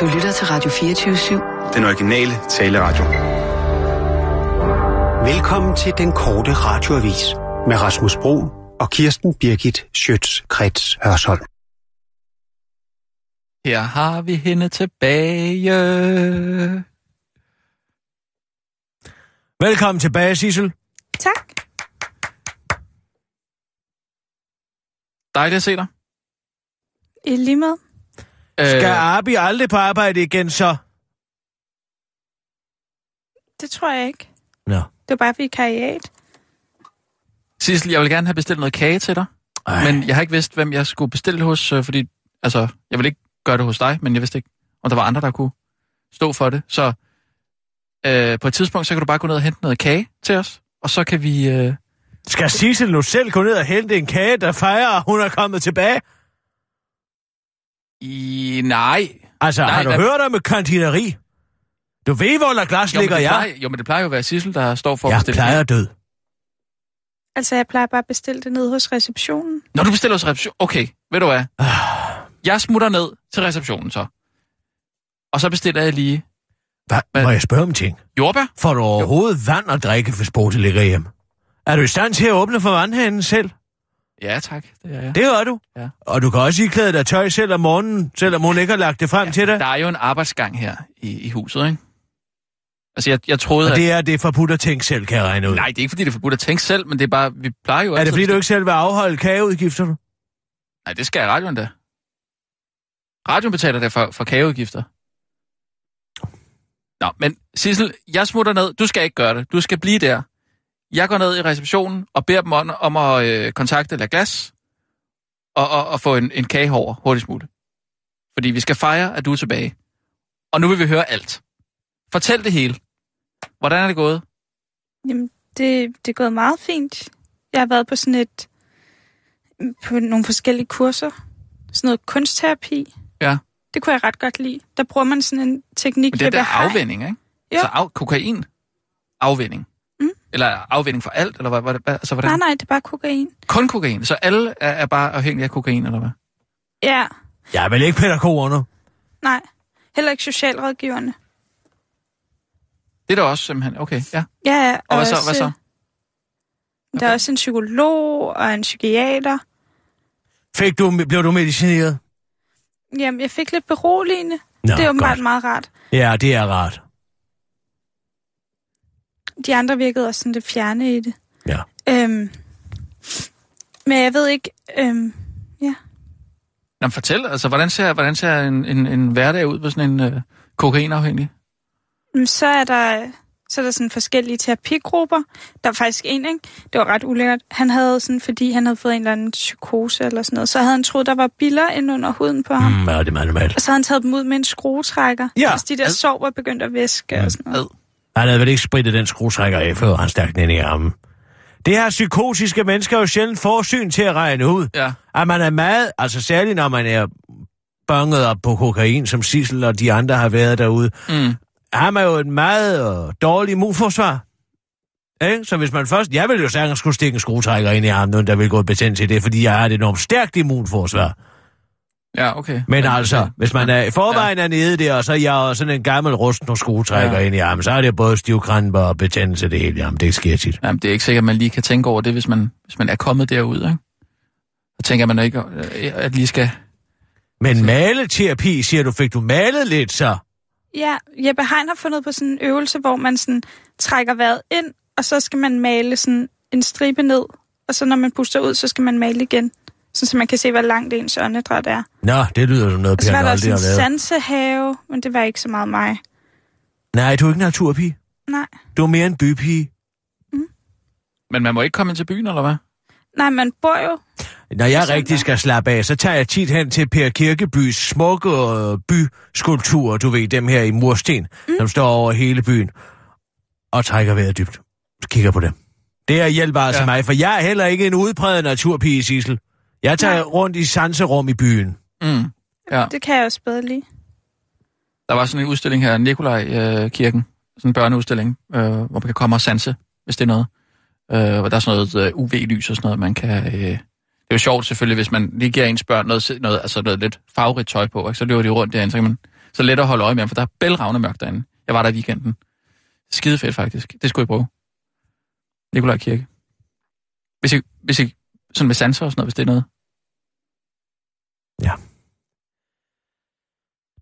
Du lytter til Radio 24-7. Den originale taleradio. Velkommen til den korte radioavis med Rasmus Bro og Kirsten Birgit Schøtz-Krets Hørsholm. Her har vi hende tilbage. Velkommen tilbage, Sissel. Tak. Dejligt at se dig. I lige med. Skal Abi aldrig på arbejde igen så? Det tror jeg ikke. Nå. Det var bare vikariat. Sissel, jeg vil gerne have bestilt noget kage til dig. Ej. Men jeg har ikke vidst, hvem jeg skulle bestille hos, øh, fordi altså, jeg vil ikke gøre det hos dig, men jeg vidste ikke, om der var andre, der kunne stå for det. Så øh, på et tidspunkt, så kan du bare gå ned og hente noget kage til os, og så kan vi... Øh, Skal Sissel nu selv gå ned og hente en kage, der fejrer, at hun er kommet tilbage? I... Nej. Altså, Nej, har du der- hørt om et kantineri? Du ved, hvor der glas Jo, ligger jeg. plejer, jo, men det plejer jo at være Sissel, der står for at Jeg bestille plejer kage. død. Altså, jeg plejer bare at bestille det nede hos receptionen. Når du bestiller hos reception... Okay, ved du hvad? Ah. Jeg smutter ned til receptionen så. Og så bestiller jeg lige Hvad? Men- Må jeg spørge om ting? jordbær. Får du overhovedet vand at drikke, hvis Bote ligger hjemme? Er du i stand til at åbne for vandhanen selv? Ja, tak. Det er jeg. Det gør du. Ja. Og du kan også i klæde dig tøj selv om morgenen, selvom hun ikke har lagt det frem ja, til dig. Der er jo en arbejdsgang her i, i huset, ikke? Altså, jeg, jeg troede, Og at... det er det forbudt at tænke selv, kan jeg regne ud. Nej, det er ikke, fordi det er forbudt at tænke selv, men det er bare, vi plejer jo er det fordi, du ikke selv vil afholde kageudgifterne? Nej, det skal jeg radioen da. Radioen betaler der for, for kageudgifter. Nå, men Sissel, jeg smutter ned. Du skal ikke gøre det. Du skal blive der. Jeg går ned i receptionen og beder dem om, om at øh, kontakte La Glas og, og, og få en, en kage over hurtigst muligt. Fordi vi skal fejre, at du er tilbage. Og nu vil vi høre alt. Fortæl det hele. Hvordan er det gået? Jamen, det, det er gået meget fint. Jeg har været på sådan et... på nogle forskellige kurser. Sådan noget kunstterapi. Ja. Det kunne jeg ret godt lide. Der bruger man sådan en teknik, Men det er der afvinding, ikke? Jo. Så af, kokain, afvinding. Eller afvinding for alt, eller hvad? hvad, hvad altså, hvordan? Nej, nej, det er bare kokain. Kun kokain. Så alle er, er bare afhængige af kokain, eller hvad? Ja, Jeg er vel ikke pædagogerne. nej. Heller ikke socialrådgiverne. Det er der også simpelthen. Okay, ja. Ja, ja. Og hvad så? Hvad så? Der er også en psykolog og en psykiater. Fik du, blev du medicineret? Jamen, jeg fik lidt beroligende. Nå, det er åbenbart godt. meget rart. Ja, det er rart. De andre virkede også sådan lidt fjerne i det. Ja. Øhm, men jeg ved ikke... Øhm, Jamen, fortæl, altså, hvordan ser, hvordan ser en, en, en hverdag ud på sådan en øh, kokainafhængig? så er der så er der sådan forskellige terapigrupper. Der var faktisk en, ikke? Det var ret ulækkert. Han havde sådan, fordi han havde fået en eller anden psykose eller sådan noget, så havde han troet, der var biller inde under huden på ham. Mm. Mm, ja, det er meget normalt. Og så havde han taget dem ud med en skruetrækker. Ja. Altså de der sår var begyndt at væske og sådan noget. Han havde vel ikke spritet den skruetrækker af, før han stak den ind i armen. Det her psykotiske mennesker jo sjældent får syn til at regne ud. Ja. At man er meget, altså særligt når man er banget op på kokain, som Sissel og de andre har været derude, Mm. har man jo et meget øh, dårligt immunforsvar. Ikke? Så hvis man først... Jeg vil jo sagtens skulle stikke en skruetrækker ind i armen, der vil gå betændt til det, fordi jeg har et enormt stærkt immunforsvar. Ja, okay. Men altså, hvis man er i forvejen er nede der, og så er jeg sådan en gammel rusten og skruetrækker Ja. ind i armen, så er det både stivkranber og betændelse det hele. Jamen, det sker tit. Jamen, det er ikke sikkert, at man lige kan tænke over det, hvis man, hvis man er kommet derud, ikke? Så tænker man ikke, øh, at lige skal... Men maleterapi, siger du, fik du malet lidt så? Ja, Jeppe Hein har fundet på sådan en øvelse, hvor man sådan trækker vejret ind, og så skal man male sådan en stribe ned, og så når man puster ud, så skal man male igen. Sådan, så man kan se, hvor langt ens åndedræt er. Nå, det lyder som noget, Og så var Per der aldrig også har en lavet. sansehave, men det var ikke så meget mig. Nej, du er ikke naturpige. Nej. Du er mere en bypige. Men man må ikke komme ind til byen, eller hvad? Nej, man bor jo. Når jeg Sådan rigtig der. skal slappe af, så tager jeg tit hen til Per Kirkebys smukke øh, byskulpturer, du ved, dem her i mursten, mm. som står over hele byen, og trækker vejret dybt. Kigger på dem. Det er hjælper altså Ja. mig, for jeg er heller ikke en udpræget naturpige, Sissel. Jeg tager Nej. rundt i sanserum i byen. Mm. Ja. Det kan jeg også bedre lide. Der var sådan en udstilling her, Nikolaj-kirken, sådan en børneudstilling, øh, hvor man kan komme og sanse, hvis det er noget. Øh, hvor der er sådan noget øh, UV-lys og sådan noget, man kan... Øh, det er jo sjovt selvfølgelig, hvis man lige giver ens børn noget, noget, altså noget lidt farverigt tøj på, ikke? så løber de rundt derinde, så kan man så let at holde øje med ham, for der er bælragende mørkt derinde. Jeg var der i weekenden. Skide fedt faktisk. Det skulle I prøve. Nikolaj Kirke. Hvis I, hvis I sådan med sanser og sådan noget, hvis det er noget. Ja.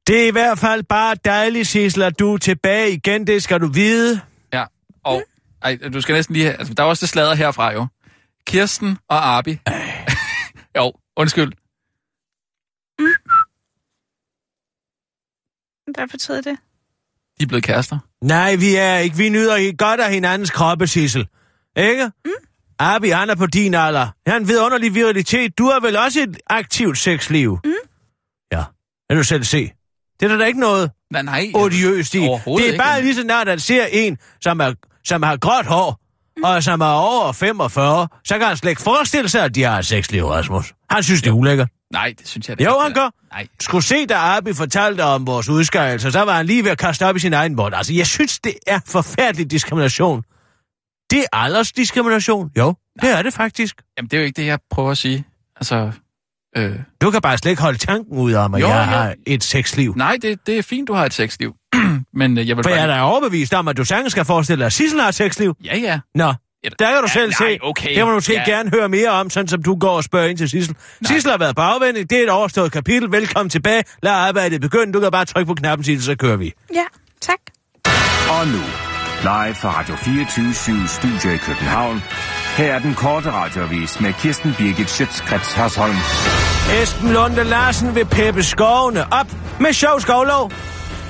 Det er i hvert fald bare dejligt, Sissel, at du er tilbage igen, det skal du vide. Ja, og ej, du skal næsten lige altså, der er også det slader herfra jo. Kirsten og Arbi. jo, undskyld. Hvad betyder det? De er blevet kærester. Nej, vi er ikke. Vi nyder godt af hinandens kroppe, Sissel. Ikke? Mm. Abi, han er på din alder. Han har en vidunderlig virilitet. Du har vel også et aktivt sexliv? Mm. Ja, kan du selv se. Det er der da ikke noget Nej, nej. odiøst i. Det er ikke. bare lige så snart, at ser en, som, er, som har gråt hår, mm. og som er over 45, så kan han slet ikke forestille sig, at de har et sexliv, Rasmus. Han synes, det er ulækkert. Nej, det synes jeg det Jo, ikke. han gør. Nej. Skulle se, da Abi fortalte om vores udskejelse, så var han lige ved at kaste op i sin egen bånd. Altså, jeg synes, det er forfærdelig diskrimination. Det er aldersdiskrimination. Jo, det er det faktisk. Jamen, det er jo ikke det, jeg prøver at sige. Altså, øh, Du kan bare slet ikke holde tanken ud om, at Jo, jeg har et sexliv. nej, det, det er fint, du har et sexliv. Men øh, jeg vil For bare... jeg er da overbevist om, at du sagtens skal forestille dig, at Sissel har et sexliv. Ja, ja. Nå, der kan du Ja, selv nej, se. okay. Det må du måske Ja. gerne høre mere om, sådan som du går og spørger ind til Sissel. Sissel har været på afvending. Det er et overstået kapitel. Velkommen tilbage. Lad arbejdet begynde. Du kan bare trykke på knappen, Sissel, så kører vi. Ja, tak. Og nu, live fra Radio 24 Studio i København. Her er den korte radiovis med Kirsten Birgit Schøtzgrads Hasholm. Esben Lunde Larsen vil peppe skovene op med sjov skovlov.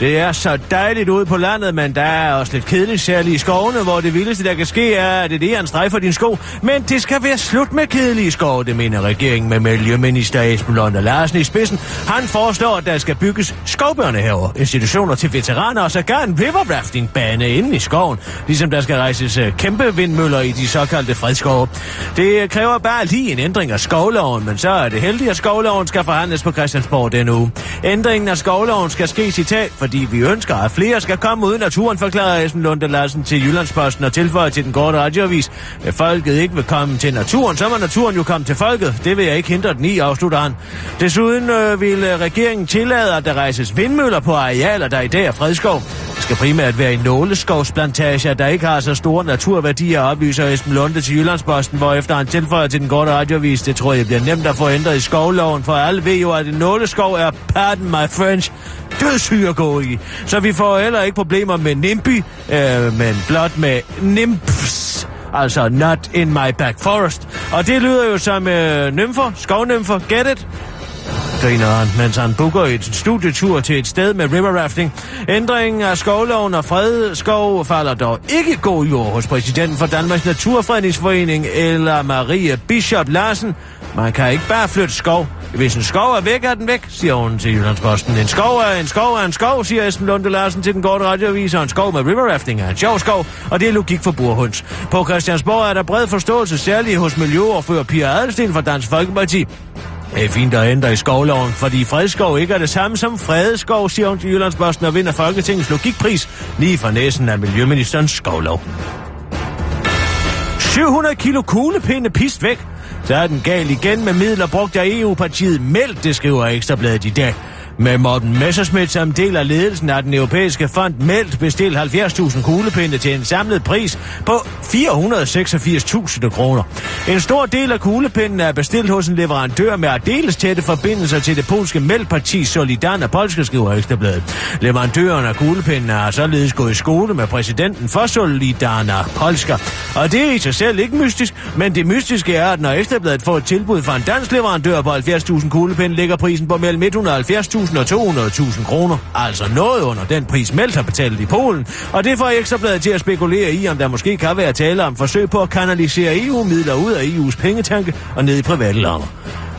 Det er så dejligt ude på landet, men der er også lidt kedeligt, særligt i skovene, hvor det vildeste, der kan ske, er, at det er en streg for din sko. Men det skal være slut med kedelige skove, det mener regeringen med Miljøminister Esben Lunde Larsen i spidsen. Han foreslår, at der skal bygges skovbørnehaver, institutioner til veteraner og sågar en river rafting bane inde i skoven, ligesom der skal rejses øh, kæmpe vindmøller i de såkaldte fredskove. Det kræver bare lige en ændring af skovloven, men så er det heldigt, at skovloven skal forhandles på Christiansborg denne uge. Ændringen af skovloven skal ske citat, fordi vi ønsker, at flere skal komme ud i naturen, forklarer Esben Lunde Larsen til Jyllandsposten og tilføjer til den korte radioavis. Hvis folket ikke vil komme til naturen, så må naturen jo komme til folket. Det vil jeg ikke hindre den i, afslutter han. Desuden øh, vil øh, regeringen tillade, at der rejses vindmøller på arealer, der i dag er fredskov. Skal primært være i nåleskovsplantager, der ikke har så store naturværdier, oplyser Esben Lunde til Jyllandsposten, hvor efter han tilføjer til den korte radiovis, det tror jeg bliver nemt at få ændret i skovloven, for alle ved jo, at en nåleskov er, pardon my French, dødssyg at gå i. Så vi får heller ikke problemer med NIMBY, øh, men blot med NIMPS. Altså not in my back forest. Og det lyder jo som øh, nymfer, skovnymfer, get it? Grineren, mens han booker et studietur til et sted med river rafting. Ændringen af skovloven og fredskov falder dog ikke god jord hos præsidenten for Danmarks Naturfredningsforening eller Marie Bishop Larsen. Man kan ikke bare flytte skov. Hvis en skov er væk, er den væk, siger hun til Jyllandsposten. En skov er en skov er en skov, siger Esben Lunde Larsen til den korte radioavis, og en skov med river rafting er en sjov skov, og det er logik for burhunds. På Christiansborg er der bred forståelse, særligt hos Miljøordfører Pia Adelsten fra Dansk Folkeparti. Det er fint at ændre i skovloven, fordi fredskov ikke er det samme som fredeskov, siger hun til Jyllandsposten og vinder Folketingets logikpris lige fra næsen af Miljøministerens skovlov. 700 kilo kuglepinde pist væk. Så er den gal igen med midler brugt af EU-partiet Meld, det skriver Ekstrabladet i dag. Med Morten Messerschmidt som del af ledelsen af den europæiske fond Meldt bestilt 70.000 kuglepinde til en samlet pris på 486.000 kroner. En stor del af kuglepinden er bestilt hos en leverandør med aldeles tætte forbindelser til det polske Meldparti Solidana Polska, skriver Ekstrabladet. Leverandøren af kuglepinden har således gået i skole med præsidenten for Solidarna Polska. Og det er i sig selv ikke mystisk, men det mystiske er, at når Ekstrabladet får et tilbud fra en dansk leverandør på 70.000 kuglepinde, ligger prisen på mellem 170.000 og 200.000 kroner. Altså noget under den pris, Meldt har betalt i Polen. Og det får Ekstrabladet til at spekulere i, om der måske kan være tale om forsøg på at kanalisere EU-midler ud af EU's pengetanke og ned i private lommer.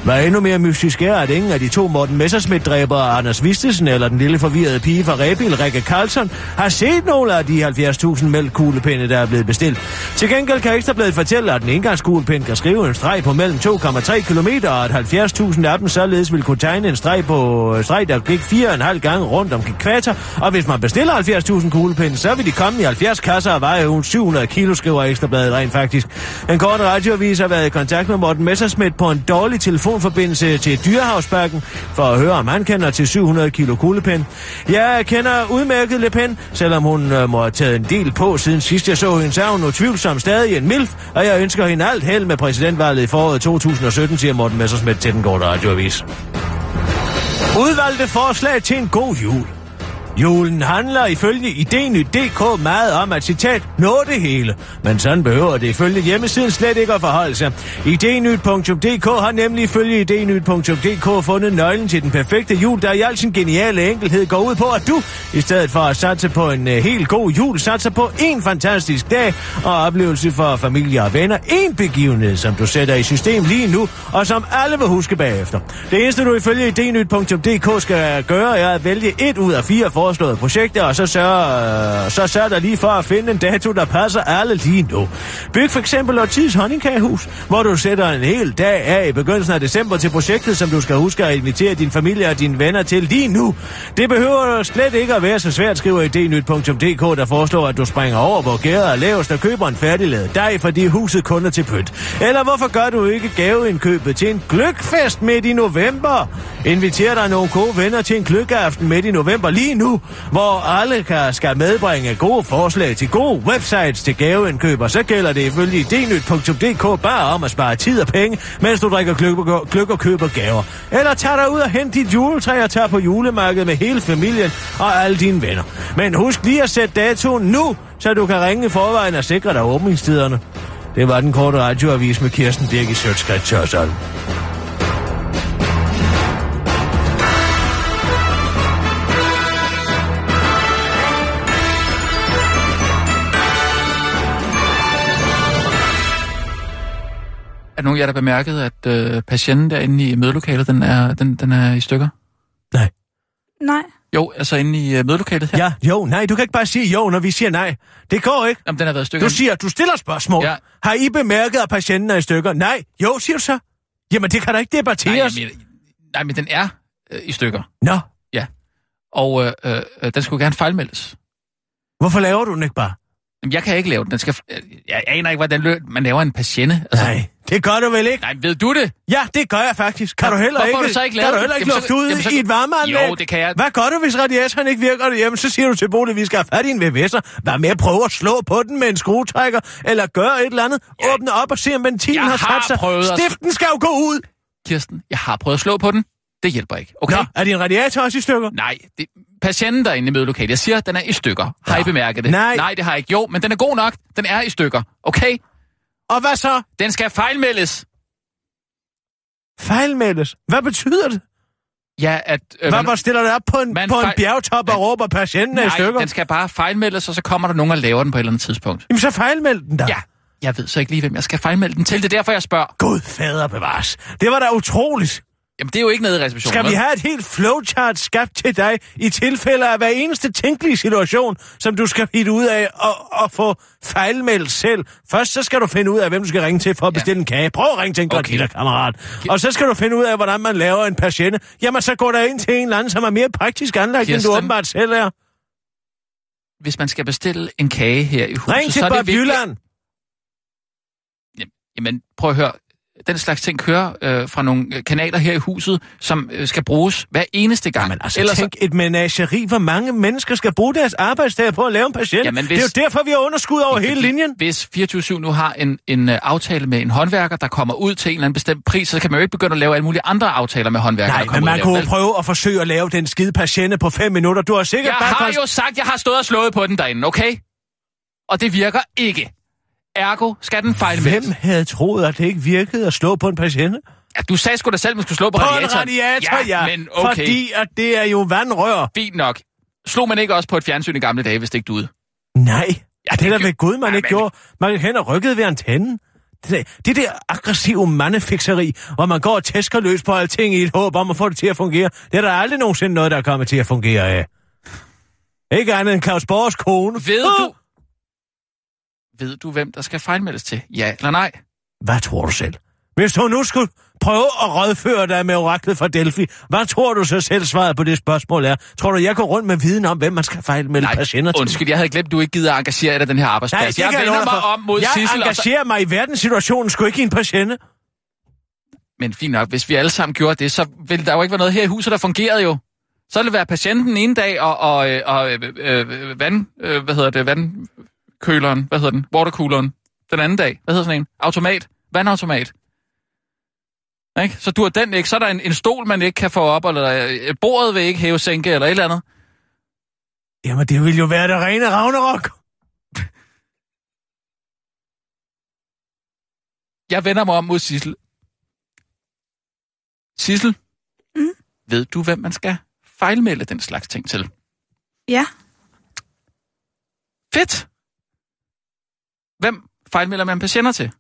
Hvad endnu mere mystisk er, at ingen af de to Morten Messerschmidt-dræbere, Anders Vistesen eller den lille forvirrede pige fra Rebil, Rikke Karlsson, har set nogle af de 70.000 mælkkuglepinde, der er blevet bestilt. Til gengæld kan Ekstrabladet fortælle, at en engangskuglepind kan skrive en streg på mellem 2,3 km, og at 70.000 af dem således vil kunne tegne en streg på en streg, der gik 4,5 gange rundt om ekvator. Og hvis man bestiller 70.000 kuglepinde, så vil de komme i 70 kasser og veje ugen 700 kilo, skriver Ekstrabladet rent faktisk. En kort radioavis har været i kontakt med Morten Messerschmidt på en dårlig telefon telefonforbindelse til Dyrehavsbakken for at høre, om han kender til 700 kilo kuglepen. Jeg kender udmærket Le Pen, selvom hun øh, må have taget en del på siden sidst jeg så hende, så er hun utvivlsomt stadig en milf, og jeg ønsker hende alt held med præsidentvalget i foråret 2017, siger Morten Messersmith til den korte radioavis. Udvalgte forslag til en god jul. Julen handler ifølge idenyt.dk meget om at citat nå det hele, men sådan behøver det ifølge hjemmesiden slet ikke at forholde sig. Idenyt.dk har nemlig ifølge idenyt.dk fundet nøglen til den perfekte jul, der i al sin geniale enkelhed går ud på, at du, i stedet for at satse på en uh, helt god jul, satser på en fantastisk dag og oplevelse for familie og venner. En begivenhed, som du sætter i system lige nu, og som alle vil huske bagefter. Det eneste, du ifølge idenyt.dk skal gøre, er at vælge et ud af fire foreslåede projekter, og så sørger, øh, så sørger der lige for at finde en dato, der passer alle lige nu. Byg for eksempel Ortiz Honningkagehus, hvor du sætter en hel dag af i begyndelsen af december til projektet, som du skal huske at invitere din familie og dine venner til lige nu. Det behøver slet ikke at være så svært, skriver idnyt.dk, der foreslår, at du springer over, hvor gæret er lavest og køber en færdiglavet dej, fordi huset kun er til pynt. Eller hvorfor gør du ikke gaveindkøbet til en gløkfest midt i november? Inviter dig nogle gode venner til en gløkkeaften midt i november lige nu, hvor alle kan, skal medbringe gode forslag til gode websites til gaveindkøb, og så gælder det ifølge dnyt.dk bare om at spare tid og penge, mens du drikker gløk og, gløk og køber gaver. Eller tag dig ud og hent dit juletræ og tag på julemarkedet med hele familien og alle dine venner. Men husk lige at sætte datoen nu, så du kan ringe i forvejen og sikre dig åbningstiderne. Det var den korte radioavis med Kirsten Birk i Sjøtskridt Tørsholm. Er nogen af jer, der bemærket, at øh, patienten derinde i mødelokalet, den er, den, den er i stykker? Nej. Nej. Jo, altså inde i øh, mødelokalet her. Ja, jo, nej, du kan ikke bare sige jo, når vi siger nej. Det går ikke. Jamen, den har været i stykker. Du siger, du stiller spørgsmål. Ja. Har I bemærket, at patienten er i stykker? Nej. Jo, siger du så. Jamen, det kan da ikke nej, debatteres. jeg mener, nej, men den er øh, i stykker. Nå, Og øh, øh, øh, den skulle gerne fejlmeldes. hvorfor laver du den ikke bare? Jamen, jeg kan ikke lave den. den skal, jeg aner ikke, hvordan lø- man laver en patiente. Altså, Nej, det gør du vel ikke? Nej, ved du det? Ja, det gør jeg faktisk. Kan Nå, du heller ikke, du så ikke kan du heller ikke lufte ud jamen, så- i et varmeanlæg? Jo, det kan jeg. Hvad gør du, hvis radiatoren ikke virker derhjemme? Så siger du til Bodil, vi skal have fat i en VVS'er. Vær med at prøve at slå på den med en skruetrækker, eller gøre et eller andet. Ja. Åbne op og se, om ventilen Jeg har sat sig. Stiften skal jo gå ud. Kirsten, jeg har prøvet at slå på den. Det hjælper ikke. Okay? Nå, er din radiator også i stykker? Nej, det, patienten derinde i mødelokalet, jeg siger, den er i stykker. Har I bemærket det? Nej. Nej, det har jeg ikke. Jo, men den er god nok. Den er i stykker. Okay? Og hvad så? Den skal fejlmeldes. Fejlmeldes. Hvad betyder det? Ja, at... Øh, Hvad, hvor stiller det op på en, man på en bjergtop og man- råber patienten er i Nej, stykker? den skal bare fejlmeldes, og så kommer der nogen og laver den på et eller andet tidspunkt. Jamen så fejlmeld den da. Ja, jeg ved så ikke lige, hvem jeg skal fejlmelde den til. Det er derfor, jeg spørger. Gud fader bevares. Det var da utroligt. Jamen, det er jo ikke nede i receptionen. Skal vi have et helt flowchart skabt til dig i tilfælde af hver eneste tænkelige situation, som du skal hitte ud af og, og få fejlmeldt selv? Først så skal du finde ud af, hvem du skal ringe til for at Ja. bestille en kage. Prøv at ringe til en Okay. okay. kammerat. Og så skal du finde ud af, hvordan man laver en patiente. Jamen, så går der ind til en eller anden, som er mere praktisk anlagt, end du Kirsten. åbenbart selv er. Hvis man skal bestille en kage her i huset, Ring til så er det Bob vigtigt... Jylland. Jamen, prøv at høre. Den slags ting kører øh, fra nogle kanaler her i huset, som øh, skal bruges hver eneste gang. Jamen, altså, Ellers, tænk et menageri, hvor mange mennesker skal bruge deres arbejdsdag på at lave en patient. Jamen, Det er hvis- jo derfor, vi har underskud over hele fordi linjen. Hvis 24-7 nu har en, en øh, aftale med en håndværker, der kommer ud til en eller anden bestemt pris, så kan man jo ikke begynde at lave alle mulige andre aftaler med håndværkere, Nej, men man kunne prøve at forsøge at lave den skide patiente på fem minutter. Du har sikkert Jeg har konst- jo sagt, at jeg har stået og slået på den derinde, okay? Og det virker ikke. Ergo skal den fejlmeldes. Hvem havde troet, at det ikke virkede at slå på en patiente? Ja, du sagde sgu da selv, at man skulle slå på, På en radiatoren. radiator, ja. men okay. Fordi at det er jo vandrør. Fint nok. Slog man ikke også på et fjernsyn i gamle dage, hvis det ikke duede? Nej, ja, det det er da ved Gud, man Nej, ikke men- gjorde. Man hen og rykket ved antennen. Det der, det der aggressive mandefikseri, hvor man går og tæsker løs på alting i et håb om at få det til at fungere, det er der aldrig nogensinde noget, der er kommet til at fungere af. Ikke andet end Claus Borgs kone. Ved du... Ved du, hvem der skal fejlmeldes til? Ja eller nej? Hvad tror du selv? Hvis du nu skulle prøve at rådføre dig med oraklet fra Delphi, hvad tror du så selv svaret på det spørgsmål er? Tror du, jeg går rundt med viden om, hvem man skal fejlmelde Nej, patienter til? undskyld, jeg havde glemt, du ikke gider at engagere dig i den her Nej, arbejdsplads. det jeg vender dig mig om mod jeg Sissel, så... engagerer mig i verdenssituationen, sgu ikke i en patiente. Men fint nok, hvis vi alle sammen gjorde det, så ville der jo ikke være noget her i huset, der fungerede jo. Så ville det være patienten en dag, og, og, øh, og øh, øh, vand, øh, hvad hedder det, vandkøleren, hvad hedder den, watercooleren, den anden dag, hvad hedder sådan en, automat, vandautomat. Ikke? Så du har den ikke, så er der en, en stol, man ikke kan få op, eller øh, bordet vil ikke hæve sænke, eller et eller andet. Jamen, det ville jo være det rene Ragnarok. Jeg vender mig om mod Sissel. Sissel, Mm. ved du, hvem man skal fejlmelde den slags ting til? Ja, Fedt! Hvem fejlmelder man patienter til?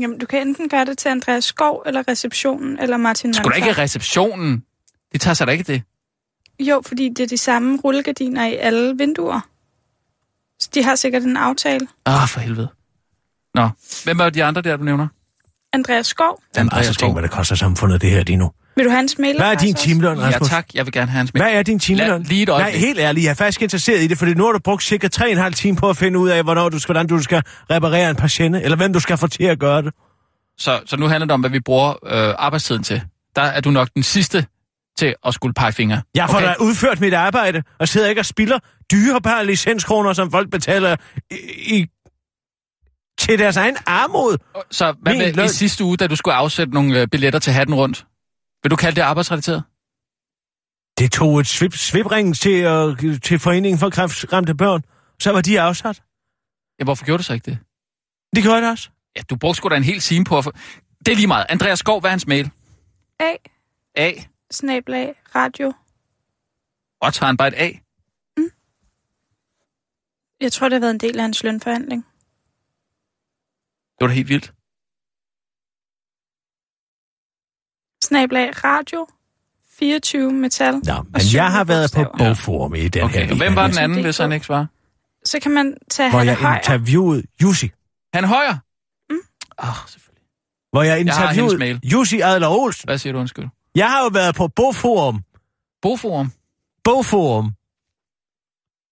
Jamen, du kan enten gøre det til Andreas Skov, eller receptionen, eller Martin Skulle da ikke receptionen? Det tager sig da ikke det. Jo, fordi det er de samme rullegardiner i alle vinduer. Så de har sikkert en aftale. Ah, for helvede. Nå, hvem er de andre der, du nævner? Andreas Skov, Jamen, Andreas altså, Skov. tænk, hvad det koster samfundet, det her lige nu. Vil du have hans mail? Hvad er din timeløn, Ja Rasmus? tak, jeg vil gerne have hans med. Hvad er din timeløn? Lad- lige et Nej, øjeblik. helt ærligt, jeg er faktisk interesseret i det, for nu har du brugt cirka 3,5 timer på at finde ud af, hvornår du skal, hvordan du skal reparere en patient, eller hvem du skal få til at gøre det. Så, så nu handler det om, hvad vi bruger øh, arbejdstiden til. Der er du nok den sidste til at skulle pege fingre. Jeg får Okay. da udført mit arbejde, og sidder ikke og spilder dyrebare licenskroner, som folk betaler i, i, til deres egen armod. Så hvad Min med løn. i sidste uge, da du skulle afsætte nogle øh, billetter til hatten rundt? Vil du kalde det arbejdsrelateret? Det tog et svip, svipring til, uh, til Foreningen for kræftramte børn. Så var de afsat. Ja, hvorfor gjorde du så ikke det? Det gjorde det også. Ja, du brugte sgu da en hel time på at få... Det er lige meget. Andreas Skov, hvad er hans mail? A, A. snablag, radio. Og tager han bare et A? Jeg tror, det har været en del af hans lønforhandling. Det var da helt vildt. Snablag, radio. 24 metal. Nå, men jeg har været på bogforum i den Okay, her hvem var den anden, hvis han ikke svarer? Så kan man tage hvor Hanne jeg Højer. interviewede Jussi. Han højer? Mm. Åh, oh, selvfølgelig. Hvor jeg interviewede mail. Jussi Adler Olsen. Hvad siger du, undskyld? Jeg har jo været på Bogforum. Boforum? Bogforum.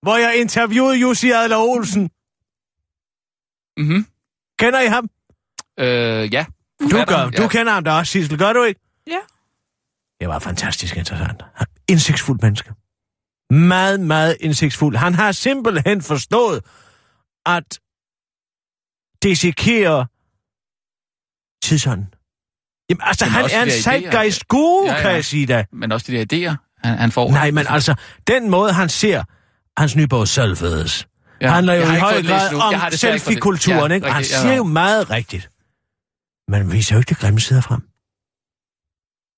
Hvor jeg interviewede Jussi Adler Olsen. Mhm. Kender I ham? Øh, ja. Du gør. Du ja. kender ham da også, Sissel. Gør du ikke? Det var fantastisk interessant. Han er Indsigtsfuld menneske. Meget, meget indsigtsfuld. Han har simpelthen forstået, at dissekere tidsånden. Jamen, altså, Men han er en de zeitgeist guru, Ja, ja, kan jeg sige da. Men også de der idéer, han, han får. Nej, men altså, den måde, han ser hans nye bog Sølvfedes, ja. handler jo i høj grad om selfie-kulturen, Ja, ikke? Og han siger ja. jo meget rigtigt. Men viser jo ikke det grimme sider frem.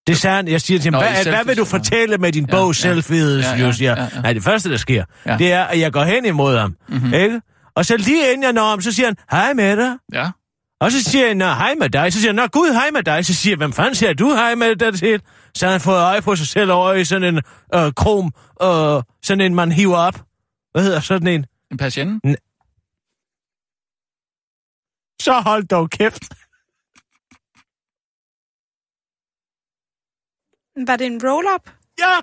Det sagde han, jeg siger til ham, Nå, hvad, hvad vil du fortælle med din Ja, bog ja. Selfies, Ja, ja, ja, ja. Nej, det første, der sker, Ja. det er, at jeg går hen imod ham, Mhm. ikke? Og så lige inden jeg når ham, så siger han, hej med dig. Ja. Og så siger jeg, nå, hej med dig. Så siger han, nå, gud, hej med dig. Så siger jeg, hvem fanden siger du hej med dig til? Så har han fået øje på sig selv over i sådan en øh, krom, øh, sådan en, man hiver op. Hvad hedder sådan en? En patient? Så hold dog kæft. Var det en roll-up? Ja!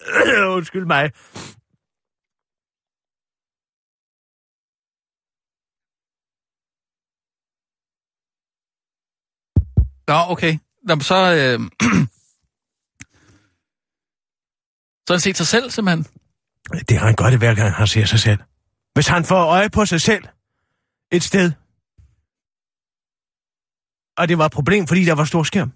Undskyld mig. Nå, okay. Nå, så... Øh... så han set sig selv, simpelthen. Det har han godt, hver gang han ser sig selv. Hvis han får øje på sig selv et sted, og det var et problem, fordi der var stor skærm,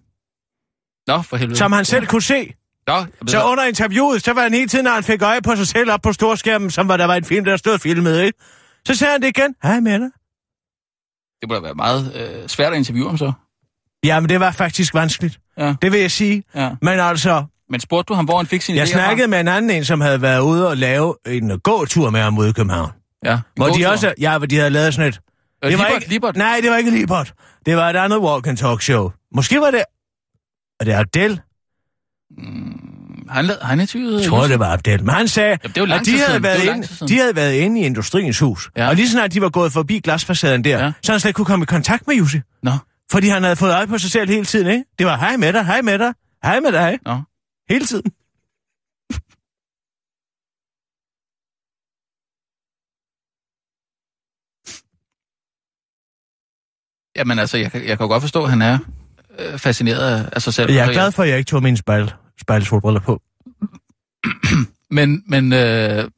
Nå, for helvede. som han selv kunne se. Nå, Så under interviewet, så var han hele tiden, når han fik øje på sig selv op på storskærmen, som var der var en film, der stod filmet, ikke? Så sagde han det igen. Hej dig. Det må da være meget øh, svært at interviewe ham så. Jamen, det var faktisk vanskeligt. Ja. Det vil jeg sige. ja. Men altså, Men spurgte du ham, hvor han fik sin jeg idéer fra? snakkede med en anden en, som havde været ude og lave en gåtur med ham ude i København. Ja. Hvor de gåtur. også, ja, hvor de havde lavet sådan et... Øh, det var Libert, ikke, Libert. Nej, det var ikke Libert. Det var et andet walk and talk show. Måske var det... Er det Abdel? Han, la- han interviewede... Jeg tror, det var Abdel. Men han sagde, Jamen, det er lang at de havde. Det er været jo lang inde, de havde været inde i Industriens Hus. Ja. Og lige snart de var gået forbi glasfacaden der, Ja. så han slet ikke kunne komme i kontakt med Jussi. Nå. Fordi han havde fået øje på sig selv hele tiden, ikke? Det var hej med dig, hej med dig, hej med dig. Nå. Hele tiden. Jamen altså, jeg, kan- jeg kan jo godt forstå, at han er øh, fascineret af- af sig selv. Jeg er glad for, at jeg ikke tog mine spejl, spejlsolbriller på. Men, men øh...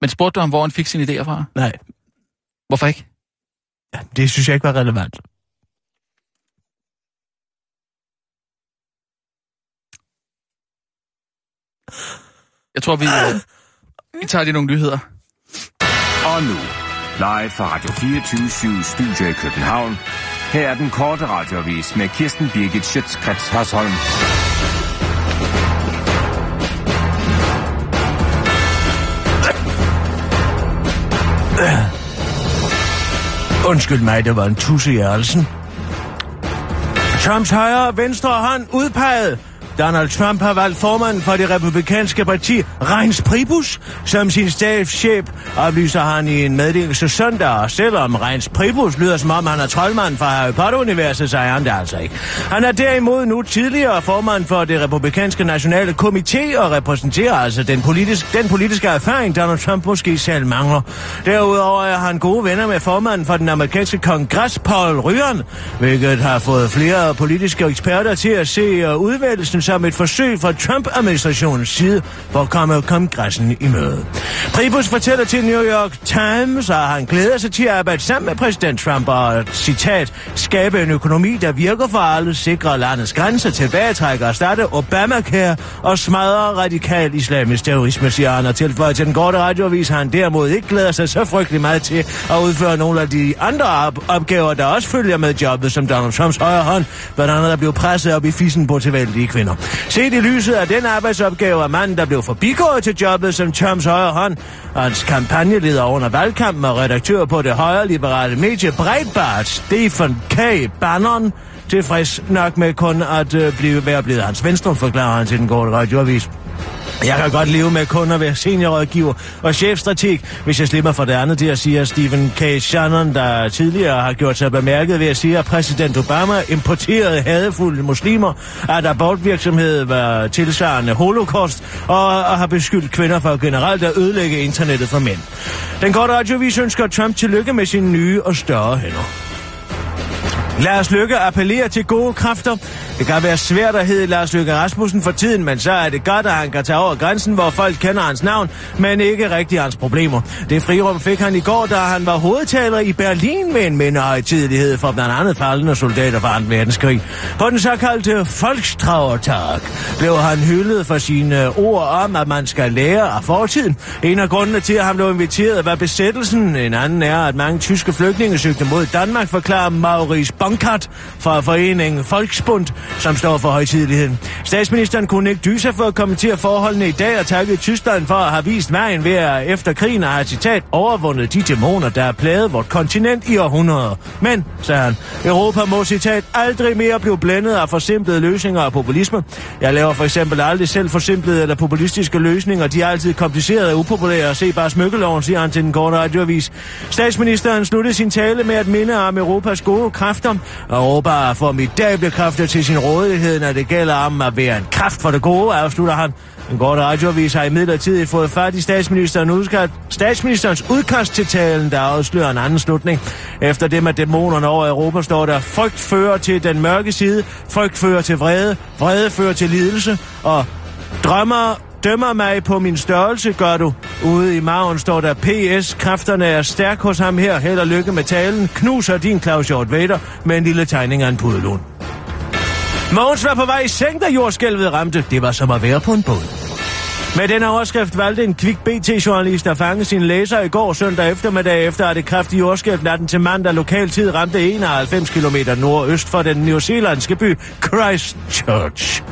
Men spurgte du ham, hvor han fik sine idéer fra? Nej, Hvorfor ikke? ja, det synes jeg ikke var relevant. Jeg tror, vi, øh, vi tager lige nogle nyheder. Og nu, live fra Radio 24 Studio i København. Her er den korte radiovis med Kirsten Birgit Schøtzgrads Hasholm. Undskyld mig, det var en tusse i. Trumps højre og venstre hånd udpeget. Donald Trump har valgt formanden for det republikanske parti, Reins Pribus, som sin stabschef, oplyser han i en meddelelse søndag. Og selvom Reins Pribus lyder som om han er troldmand fra Harry Potter-universet, så er han det altså ikke. Han er derimod nu tidligere formand for det republikanske nationale komité og repræsenterer altså den, politisk, den politiske erfaring, Donald Trump måske selv mangler. Derudover er han gode venner med formanden for den amerikanske kongres, Paul Ryan, hvilket har fået flere politiske eksperter til at se øh, udvælgelsen som et forsøg fra Trump-administrationens side for at komme kongressen i møde. Pribus fortæller til New York Times, at han glæder sig til at arbejde sammen med præsident Trump og, citat, skabe en økonomi, der virker for alle, sikre landets grænser, tilbagetrækker og starte Obamacare og smadre radikal islamisk terrorisme, siger han, og tilføjer til den korte radioavis, han derimod ikke glæder sig så frygtelig meget til at udføre nogle af de andre op- opgaver, der også følger med jobbet, som Donald Trumps højre hånd, blandt andet at blive presset op i fissen på tilvældige kvinder. Set i lyset af den arbejdsopgave er manden, der blev forbigået til jobbet som Trumps højre hånd, og hans kampagneleder under valgkampen og redaktør på det højre liberale medie Breitbart, Stephen K. Bannon, tilfreds nok med kun at øh, blive, være blevet hans venstre, forklarer han til den korte radioavis. Jeg kan godt leve med kun at være seniorrådgiver og chefstrateg, hvis jeg slipper for det andet, det siger Stephen K. Shannon, der tidligere har gjort sig bemærket ved at sige, at præsident Obama importerede hadefulde muslimer, at abortvirksomhed var tilsvarende holocaust, og, og har beskyldt kvinder for generelt at ødelægge internettet for mænd. Den korte radiovis ønsker Trump tillykke med sine nye og større hænder. Lars Lykke appellerer til gode kræfter. Det kan være svært at hedde Lars Lykke Rasmussen for tiden, men så er det godt, at han kan tage over grænsen, hvor folk kender hans navn, men ikke rigtig hans problemer. Det frirum fik han i går, da han var hovedtaler i Berlin med en mindehøjtidelighed for blandt andet faldende soldater fra 2. verdenskrig. På den såkaldte Volkstrauertag blev han hyldet for sine ord om, at man skal lære af fortiden. En af grundene til, at han blev inviteret, var besættelsen. En anden er, at mange tyske flygtninge søgte mod Danmark, forklarer Maurice Bonkart fra foreningen Volksbund, som står for højtideligheden. Statsministeren kunne ikke dyse for at kommentere forholdene i dag og takke Tyskland for at have vist vejen ved at efter krigen har citat overvundet de dæmoner, der har plaget vort kontinent i århundreder. Men, sagde han, Europa må citat aldrig mere blive blændet af forsimplede løsninger og populisme. Jeg laver for eksempel aldrig selv forsimplede eller populistiske løsninger. De er altid komplicerede og upopulære. Se bare smykkeloven, siger han til den korte radioavis. Statsministeren sluttede sin tale med at minde om Europas gode kræfter. Europa har formidable kræfter til sin rådighed, når det gælder om at være en kraft for det gode, afslutter han. Den korte radioavis har i midlertid fået fat i statsministeren udkast, statsministerens udkast til talen, der afslører en anden slutning. Efter det med dæmonerne over Europa står der, frygt fører til den mørke side, frygt fører til vrede, vrede fører til lidelse, og drømmer dømmer mig på min størrelse, gør du. Ude i maven står der, PS, kræfterne er stærk hos ham her, held og lykke med talen, knuser din Claus Hjort Vader med en lille tegning af en pudelund. Mogens var på vej i seng, da jordskælvet ramte. Det var som at være på en båd. Med den overskrift valgte en kvik BT-journalist at fange sin læser i går søndag eftermiddag efter at det kraftige jordskælv natten til mandag lokaltid ramte 91 km nordøst for den newzealandske by Christchurch.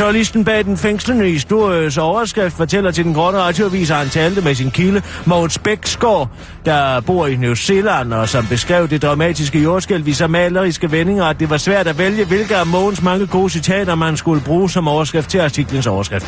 Journalisten bag den fængslende histories overskrift fortæller til den grønne radioavis, at han talte med sin kilde, Mogens Bæksgaard, der bor i New Zealand, og som beskrev det dramatiske jordskælv i så maleriske vendinger, at det var svært at vælge, hvilke af Mogens mange gode citater man skulle bruge som overskrift til artiklens overskrift.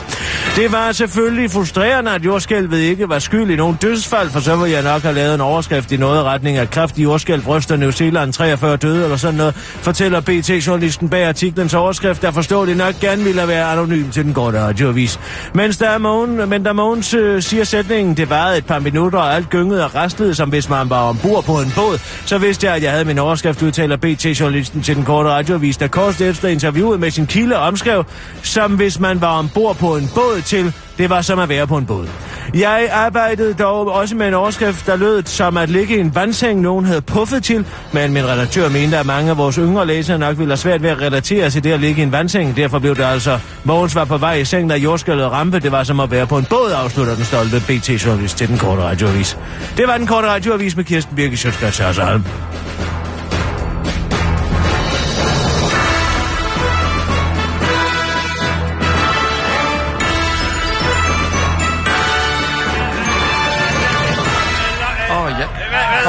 Det var selvfølgelig frustrerende, at jordskælvet ikke var skyld i nogen dødsfald, for så ville jeg nok have lavet en overskrift i noget retning af kraftig jordskælv ryster New Zealand 43 døde eller sådan noget, fortæller BT-journalisten bag artiklens overskrift, der forstår det nok gerne ville være anonym til den korte radioavis. Mens der er Mogen, men der Mogens øh, siger sætningen, det varede et par minutter, og alt gyngede og rastlede, som hvis man var ombord på en båd, så vidste jeg, at jeg havde min overskrift, udtaler BT-journalisten til den korte radioavis, der kort efter interviewet med sin kilde omskrev, som hvis man var ombord på en båd til, det var som at være på en båd. Jeg arbejdede dog også med en overskrift, der lød som at ligge i en vandseng, nogen havde puffet til, men min redaktør mente, at mange af vores yngre læsere nok ville have svært ved at relatere til det at ligge i en vandseng. Derfor blev det altså, Mogens var på vej i seng, da jordskældet rampe. Det var som at være på en båd, afslutter den stolte BT-journalist til den korte radioavis. Det var den korte radioavis med Kirsten Birke Sjøtskrets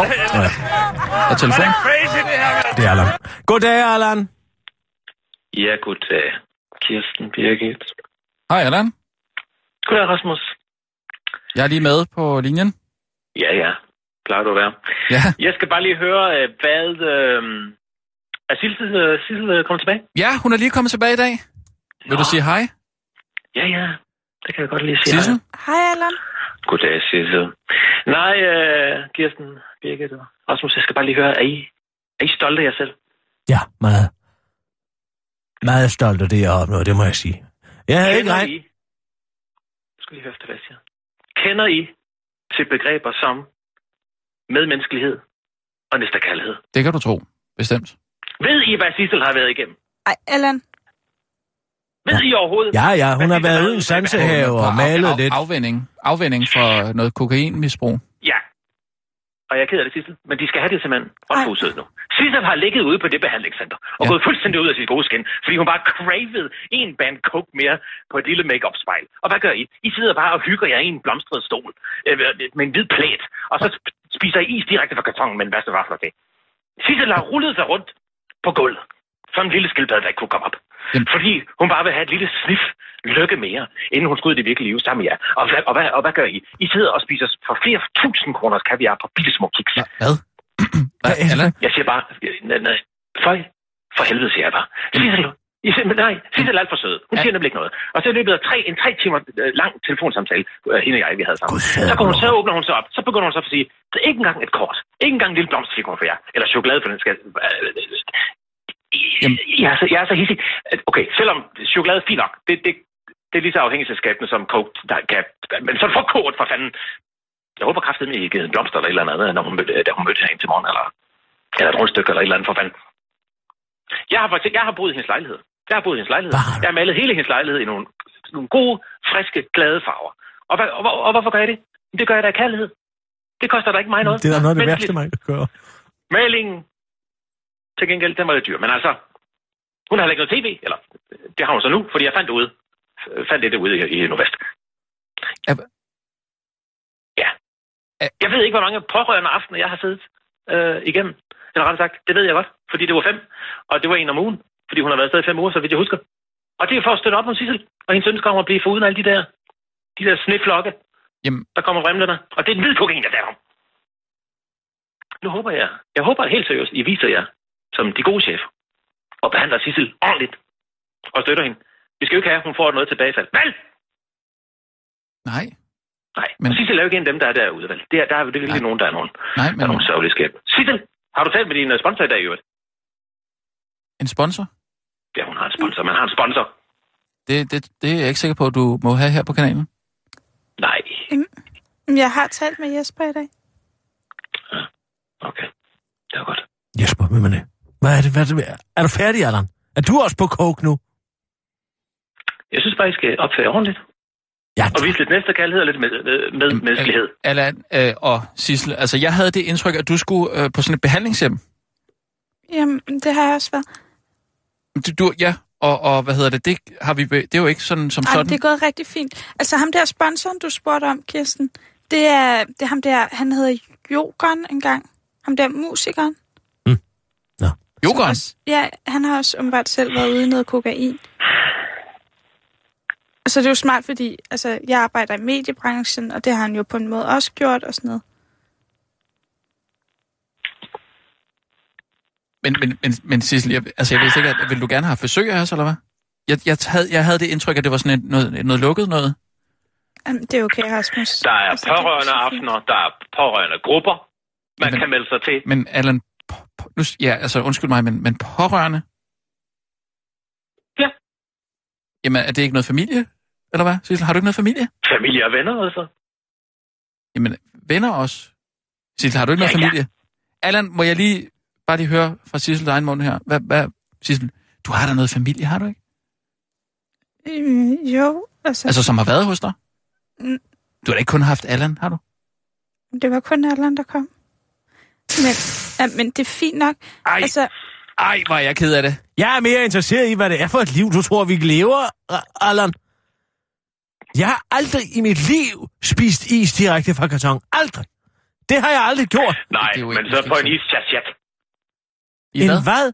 Hov. Og telefon. Det er Allan. Goddag, Allan. Ja, goddag. Kirsten Birgit. Hej, Allan. Goddag, Rasmus. Jeg er lige med på linjen. Ja, ja. Plejer du at være. Ja. Jeg skal bare lige høre, øh, hvad... Øh, er Sissel, øh, Sissel øh, kommet tilbage? Ja, hun er lige kommet tilbage i dag. Vil du sige hej? Ja, ja. Det kan jeg godt lige sige. Sissel? Hej, Allan. Goddag, Sissel. Nej, øh, Kirsten Birgit og Rasmus, jeg skal bare lige høre, er I, er I stolte af jer selv? Ja, meget. Meget stolt af det, jeg har opnået, det må jeg sige. Jeg havde ikke Kender regnet... I... Nu skal I høre efter, hvad jeg siger. Kender I til begreber som medmenneskelighed og næsterkærlighed? Det kan du tro. Bestemt. Ved I, hvad Sissel har været igennem? Ej, Allan. Ved I overhovedet? Ja, ja, hun har været ude i sansehave og malet af, lidt. Afvending. Afvending for noget kokainmisbrug. Ja. Og jeg er ked af det, Sissel, men de skal have det simpelthen ophuset nu. Sissel har ligget ude på det behandlingscenter og Ja. ja. gået fuldstændig ud af sit gode skin, fordi hun bare cravede en band coke mere på et lille make spejl Og hvad gør I? I sidder bare og hygger jer i en blomstret stol øh, med en hvid plæt, og så sp- spiser I is direkte fra kartongen med en værste vafler til. Sissel har rullet sig rundt på gulvet, som en lille skildpadde, der ikke kunne komme op. Jamen. Fordi hun bare vil have et lille snif lykke mere, inden hun skal ud i det virkelige liv sammen med jer. Og, hvad, og, hvad, og hvad gør I? I sidder og spiser for flere tusind kroners kaviar på bitte små kiks. Hva- Hvad? Hvad? Allan? Jeg siger bare, nej, nej, for, for helvede siger jeg bare. Sissel, I siger, men nej, Sissel er alt for sød. Hun Ja. siger nemlig ikke noget. Og så i løbet af tre, en tre timer øh, lang telefonsamtale, øh, hende og jeg, vi havde sammen. Så, går hun, så åbner hun sig op. Så begynder hun så at sige, ikke engang et kort. Ikke engang en lille blomsterfigur for jer. Eller chokolade for den skal... Jamen. Jeg er, så, jeg er så hissig. Okay, selvom chokolade er fint nok, det, det, det er lige så afhængighedsskabende som coke, der kan... Men så få kort for fanden. Jeg håber kraftigt, at I givet en blomster eller et eller andet, når hun mødte, da hun mødte herind til morgen, eller, eller et rundstykke eller et eller andet for fanden. Jeg har, faktisk, jeg har boet i hendes lejlighed. Jeg har boet i hendes lejlighed. Jeg har malet hele hendes lejlighed i nogle, nogle gode, friske, glade farver. Og, og, og, og hvorfor gør jeg det? Det gør jeg da af kærlighed. Det koster da ikke mig noget. Det er da noget af det værste, man kan gøre. Malingen, til gengæld, den var lidt dyr. Men altså, hun har lægget noget tv, eller det har hun så nu, fordi jeg fandt det ude. Fandt det derude i, i Nordvest. Ja. Er- Jeg ved ikke, hvor mange pårørende aftener jeg har siddet øh, igennem. Eller rettere sagt, det ved jeg godt, fordi det var fem. Og det var en om ugen, fordi hun har været i fem uger, så vidt jeg husker. Og det er for at støtte op om Sissel, og hendes ønsker om at blive foruden alle de der, de der sneflokke, Jamen, der kommer remlerne. Og det er en hvid kokain, der er om. Nu håber jeg, jeg håber helt seriøst, I viser jer som de gode chefer, og behandler Sissel ordentligt, og støtter hende. Vi skal jo ikke have, at hun får noget tilbagefald. Vel? nej. Nej, Men- Sissel er jo ikke en af dem, der er derude, vel? Det er, der er jo det virkelig Nej. nogen, der er nogen, Nej, der men er nogle sørgelige skæb. Sissel, har du talt med din øh, sponsor i dag, i øvrigt? en sponsor? Ja, hun har en sponsor. Man har en sponsor. Det, det, det er jeg ikke sikker på, at du må have her på kanalen. Nej. Jeg har talt med Jesper i dag. Okay. Det var godt. Jesper, hvem er det? Hvad er det? Hvad er, det? er du færdig, Allan? Er du også på coke nu? Jeg synes bare, I skal opføre ordentligt. Ja, Og vise lidt næste kærlighed og lidt med, med, med menneskelighed. Allan øh, og Sissel, altså jeg havde det indtryk, at du skulle øh, på sådan et behandlingshjem. Jamen, det har jeg også været. Du, du, ja, Og, og hvad hedder det? Det, har vi, det er jo ikke sådan som Ej, sådan. det er gået rigtig fint. Altså ham der sponsoren, du spurgte om, Kirsten, det er, det er ham der, han hedder Jogon engang. Ham der musikeren. Jokeren. Også, ja, han har også umiddelbart selv været ude i noget kokain. Så er det jo smart, fordi altså, jeg arbejder i mediebranchen, og det har han jo på en måde også gjort og sådan noget. Men, men, men, men Sissel, jeg, altså jeg vidste ikke, at, vil du gerne have besøg af os, eller hvad? Jeg, jeg, havde, jeg havde det indtryk, at det var sådan et, noget, noget lukket noget. Jamen, det er okay, Rasmus. Der er Altså, er pårørende aftener, der er pårørende grupper, man Men- kan melde sig til. Men Allan, nu, ja, altså undskyld mig, men, men pårørende? Ja. Jamen, er det ikke noget familie? Eller hvad, Sissel? Har du ikke noget familie? Familie og venner, altså. Jamen, venner også. Sissel, har du ikke Ja, noget familie? Allan, må jeg lige bare lige høre fra Sissels egen mund her. Hvad, hvad, Sissel, du har da noget familie, har du ikke? Øh, jo, altså, Altså, som har været hos dig? Mm. Du har da ikke kun haft Allan, har du? det var kun Allan, der kom. Men, ja, men det er fint nok. Ej, Altså, ej, hvor er jeg ked af det. Jeg er mere interesseret i, hvad det er for et liv, du tror, vi lever, Allan. Jeg har aldrig i mit liv spist is direkte fra karton. Aldrig. Det har jeg aldrig gjort. Nej, er men så på en måske ischachat. I En hvad? hvad?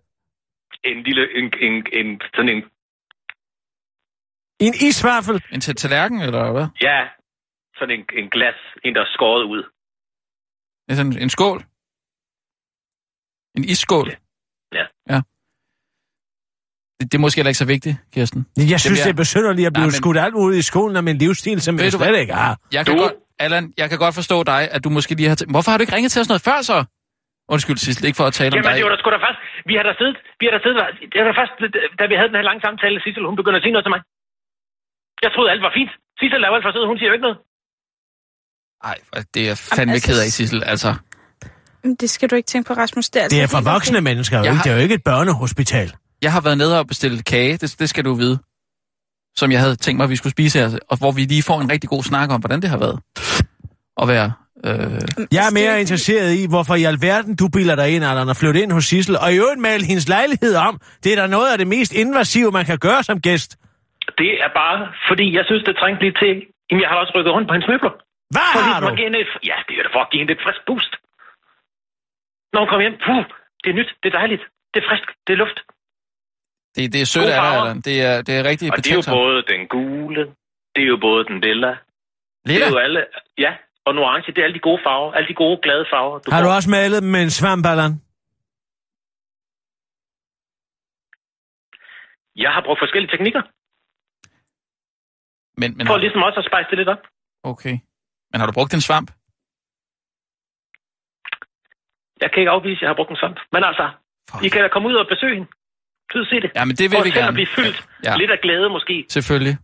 En lille, en, en, en, sådan en, En isvaffel? En til tallerken, eller hvad? ja, sådan en, en glas, en der er skåret ud. Det er sådan en skål? En isskål? Ja. ja. Det, det er måske heller ikke så vigtigt, Kirsten. Jeg synes, det er besynderligt at blive Nej, men- skudt alt ud i skolen af min livsstil, som Ved jeg du slet ikke har. Jeg kan Du- godt, Allan, jeg kan godt forstå dig, at du måske lige har... T- Hvorfor har du ikke ringet til os noget før så? Undskyld, Sissel, ikke for at tale om Jamen, dig. det var da sgu da først, vi har da siddet, vi har da siddet, det var da først, da vi havde den her lange samtale, Sissel, hun begyndte at sige noget til mig. Jeg troede, alt var fint. Sissel er jo alt for sød, hun siger jo ikke noget. Nej, det er jeg fandme altså, ked af, Sissel. Altså, det skal du ikke tænke på, Rasmus. Det er, Det er for helt okay. voksne mennesker, ikke? har- Det er jo ikke et børnehospital. jeg har været nede og bestilt kage, det, det skal du vide. Som jeg havde tænkt mig, at vi skulle spise her. Og hvor vi lige får en rigtig god snak om, hvordan det har været. At være... Øh, Jeg er mere interesseret i, hvorfor i alverden du bilder dig ind, Allan, og flytte ind hos Sissel, og i øvrigt male hendes lejlighed om. Det er da noget af det mest invasive, man kan gøre som gæst. Det er bare, fordi jeg synes, det trængte lige til. Jamen, jeg har også rykket rundt på hendes møbler. Hvad For har ligesom du? hende et, ja, det er da for at give hende et frisk boost. Når hun kommer hjem, puh, det er nyt, det er dejligt, det er frisk, det er luft. det, det er sødt af dig. Det er, det er rigtig Og det er jo både den gule, det er jo både den lilla. Det Lilla? er jo alle, ja, og nu orange, det er alle de gode farver, alle de gode, glade farver. Du Har du får. også malet dem med en svamp, Allan? Jeg har brugt forskellige teknikker, Men, men, for har, ligesom også at spice det lidt op. okay. Men har du brugt en svamp? Jeg kan ikke afvise, at jeg har brugt en svamp. Men altså, Fuck. I kan da komme ud og besøge hende. Tid se det. Ja, men det vil For vi gerne. at blive fyldt. Ja. Lidt af glæde måske. Selvfølgelig.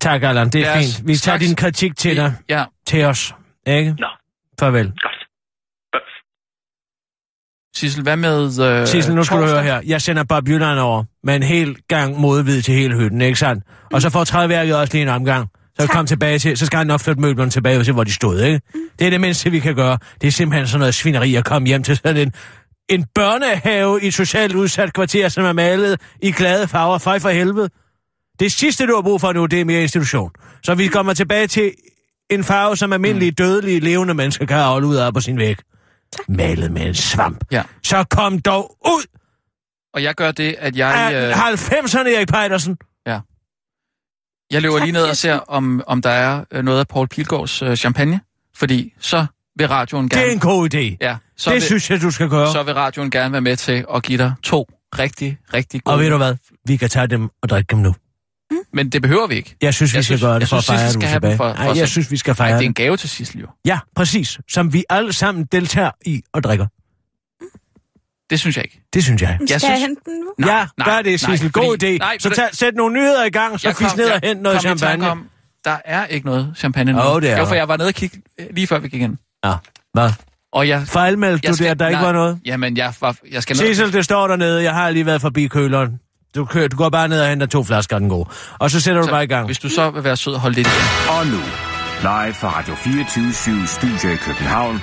Tak, Allan. Det er Lad os fint. Vi tager straks- din kritik til dig, Ja, til os. Ikke? Nå, Farvel. godt. Sissel, hvad med... Øh, Sissel, nu skal du høre her. Jeg sender Bob Jylland over med en hel gang modvid til hele hytten, ikke sandt? Og så får træværket også lige en omgang. Så Tak. kom tilbage til, så skal han nok flytte møblerne tilbage til, hvor de stod, ikke? Det er det mindste, vi kan gøre. Det er simpelthen sådan noget svineri at komme hjem til sådan en, en børnehave i et socialt udsat kvarter, som er malet i glade farver. Fej for helvede. Det sidste, du har brug for nu, det er mere institution. Så vi kommer tilbage til en farve, som almindelige, dødelige, levende mennesker kan holde ud af på sin væg. Malet med en svamp. Ja. Så kom dog ud Og jeg gør det, at jeg... af Øh, 90'erne, Erik Pejdersen. Jeg løber Tak, lige ned og ser, om, om der er øh, noget af Paul Pilgaards øh, champagne. Fordi så vil radioen Det er gerne... en god idé. Ja, så det vil, synes jeg, du skal gøre. så vil radioen gerne være med til at give dig to rigtig, rigtig gode... Og ved du hvad? Vi kan tage dem og drikke dem nu. Men det behøver vi ikke. Jeg synes, vi Jeg skal synes- gøre det for at synes, fejre, at du skal have for- for Nej, jeg synes, vi skal fejre det er en gave til Sissel jo. Ja, præcis. Som vi alle sammen deltager i og drikker. Det synes jeg ikke. Det synes jeg. Jeg Skal jeg synes- hente den nu? Nej, ja, nej, gør det, Sissel. God fordi- idé. nej, så tag, sæt nogle nyheder i gang, så Jeg fisk ned og jeg hent noget champagne. Om, der er ikke noget champagne nu. Åh, det er Jo, for der. jeg var nede og kigge øh, lige før vi gik ind. Ja, hvad? Og jeg... Fejlmeldte jeg du det, at der ikke nej, var noget? Jamen, jeg, var, jeg skal ned... Sissel, det står dernede. Jeg har lige været forbi køleren. Du, kører, du går bare ned og henter to flasker af den gode. Og så sætter du bare i gang. Hvis du så vil være sød og holde lidt igen. Og nu, live fra Radio 24 Studio i København.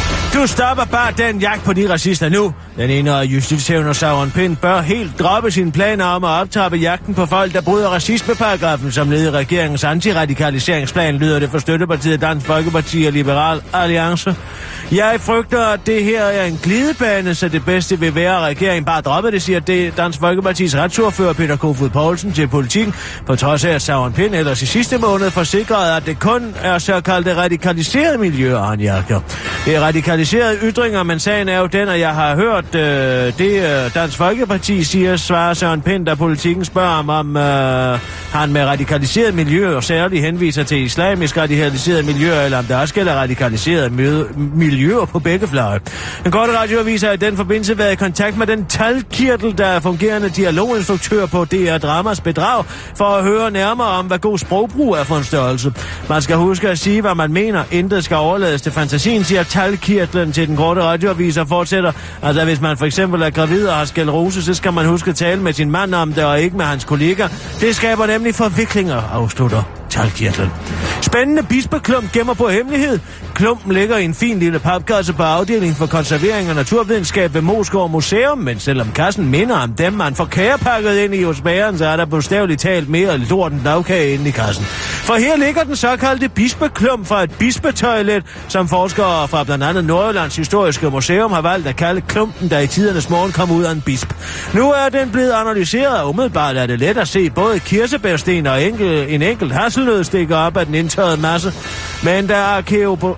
Du stopper bare den jagt på de racister nu. Den ene af justitshævner Sauron Pind bør helt droppe sine planer om at optrappe jagten på folk, der bryder racismeparagrafen, som led i regeringens antiradikaliseringsplan, lyder det for støttepartiet Dansk Folkeparti og Liberal Alliance. Jeg frygter, at det her er en glidebane, så det bedste vil være, at regeringen bare dropper det, siger det Dansk Folkepartis retsordfører Peter Kofod Poulsen til politikken, på trods af at Sauron Pind ellers i sidste måned forsikrede, at det kun er såkaldte radikaliserede miljøer, han jagter. Det er radikaliserede ytringer, men sagen er jo den, at jeg har hørt øh, det, øh, Dansk Folkeparti siger, svarer Søren Pind, da politikken spørger ham, om øh, han med radikaliseret miljø og særligt henviser til islamisk radikaliseret miljø, eller om der også gælder radikaliseret miljøer på begge fløje. En korte radioavis har i den forbindelse været i kontakt med den talkirtel, der er fungerende dialoginstruktør på DR Dramas bedrag, for at høre nærmere om, hvad god sprogbrug er for en størrelse. Man skal huske at sige, hvad man mener. Intet skal overlades til fantasien, siger kirtlen til den korte radioavis og fortsætter. Altså, hvis man for eksempel er gravid og har skældrose, så skal man huske at tale med sin mand om det, og ikke med hans kolleger. Det skaber nemlig forviklinger, afslutter talkirtlen. Spændende bispeklump gemmer på hemmelighed. Klumpen ligger i en fin lille papkasse på afdelingen for konservering og naturvidenskab ved Moskov Museum, men selvom kassen minder om dem, man får kagepakket ind i hos bæren, så er der bogstaveligt talt mere lort end lavkage inde i kassen. For her ligger den såkaldte bispeklump fra et bispetoilet, som forskere fra blandt andet Nordjyllands Historiske Museum har valgt at kalde klumpen, der i tidernes morgen kom ud af en bisp. Nu er den blevet analyseret, og umiddelbart er det let at se både kirsebærsten og enkel, en enkelt hasselnød stikker op af den indtørrede masse. Men da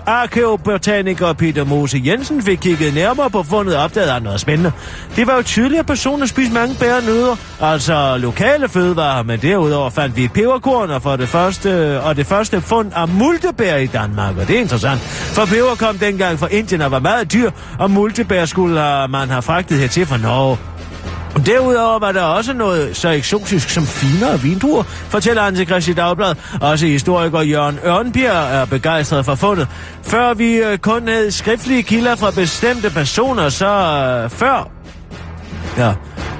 arkeobotaniker Peter Mose Jensen fik kigget nærmere på fundet, opdagede han noget spændende. Det var jo tydeligt, at personer spiste mange bær nødder, altså lokale fødevarer, men derudover fandt vi peberkorn og, for det første, og det første fund af multebær i Danmark, og det er interessant. For peber kom dengang fra Indien og var meget dyr, og multebær skulle øh, man have fragtet hertil fra Norge. Derudover var der også noget så eksotisk som finere vindruer, fortæller han til Christi Dagblad. Også historiker Jørgen Ørnbjerg er begejstret for fundet. Før vi øh, kun havde skriftlige kilder fra bestemte personer, så øh, før... Ja,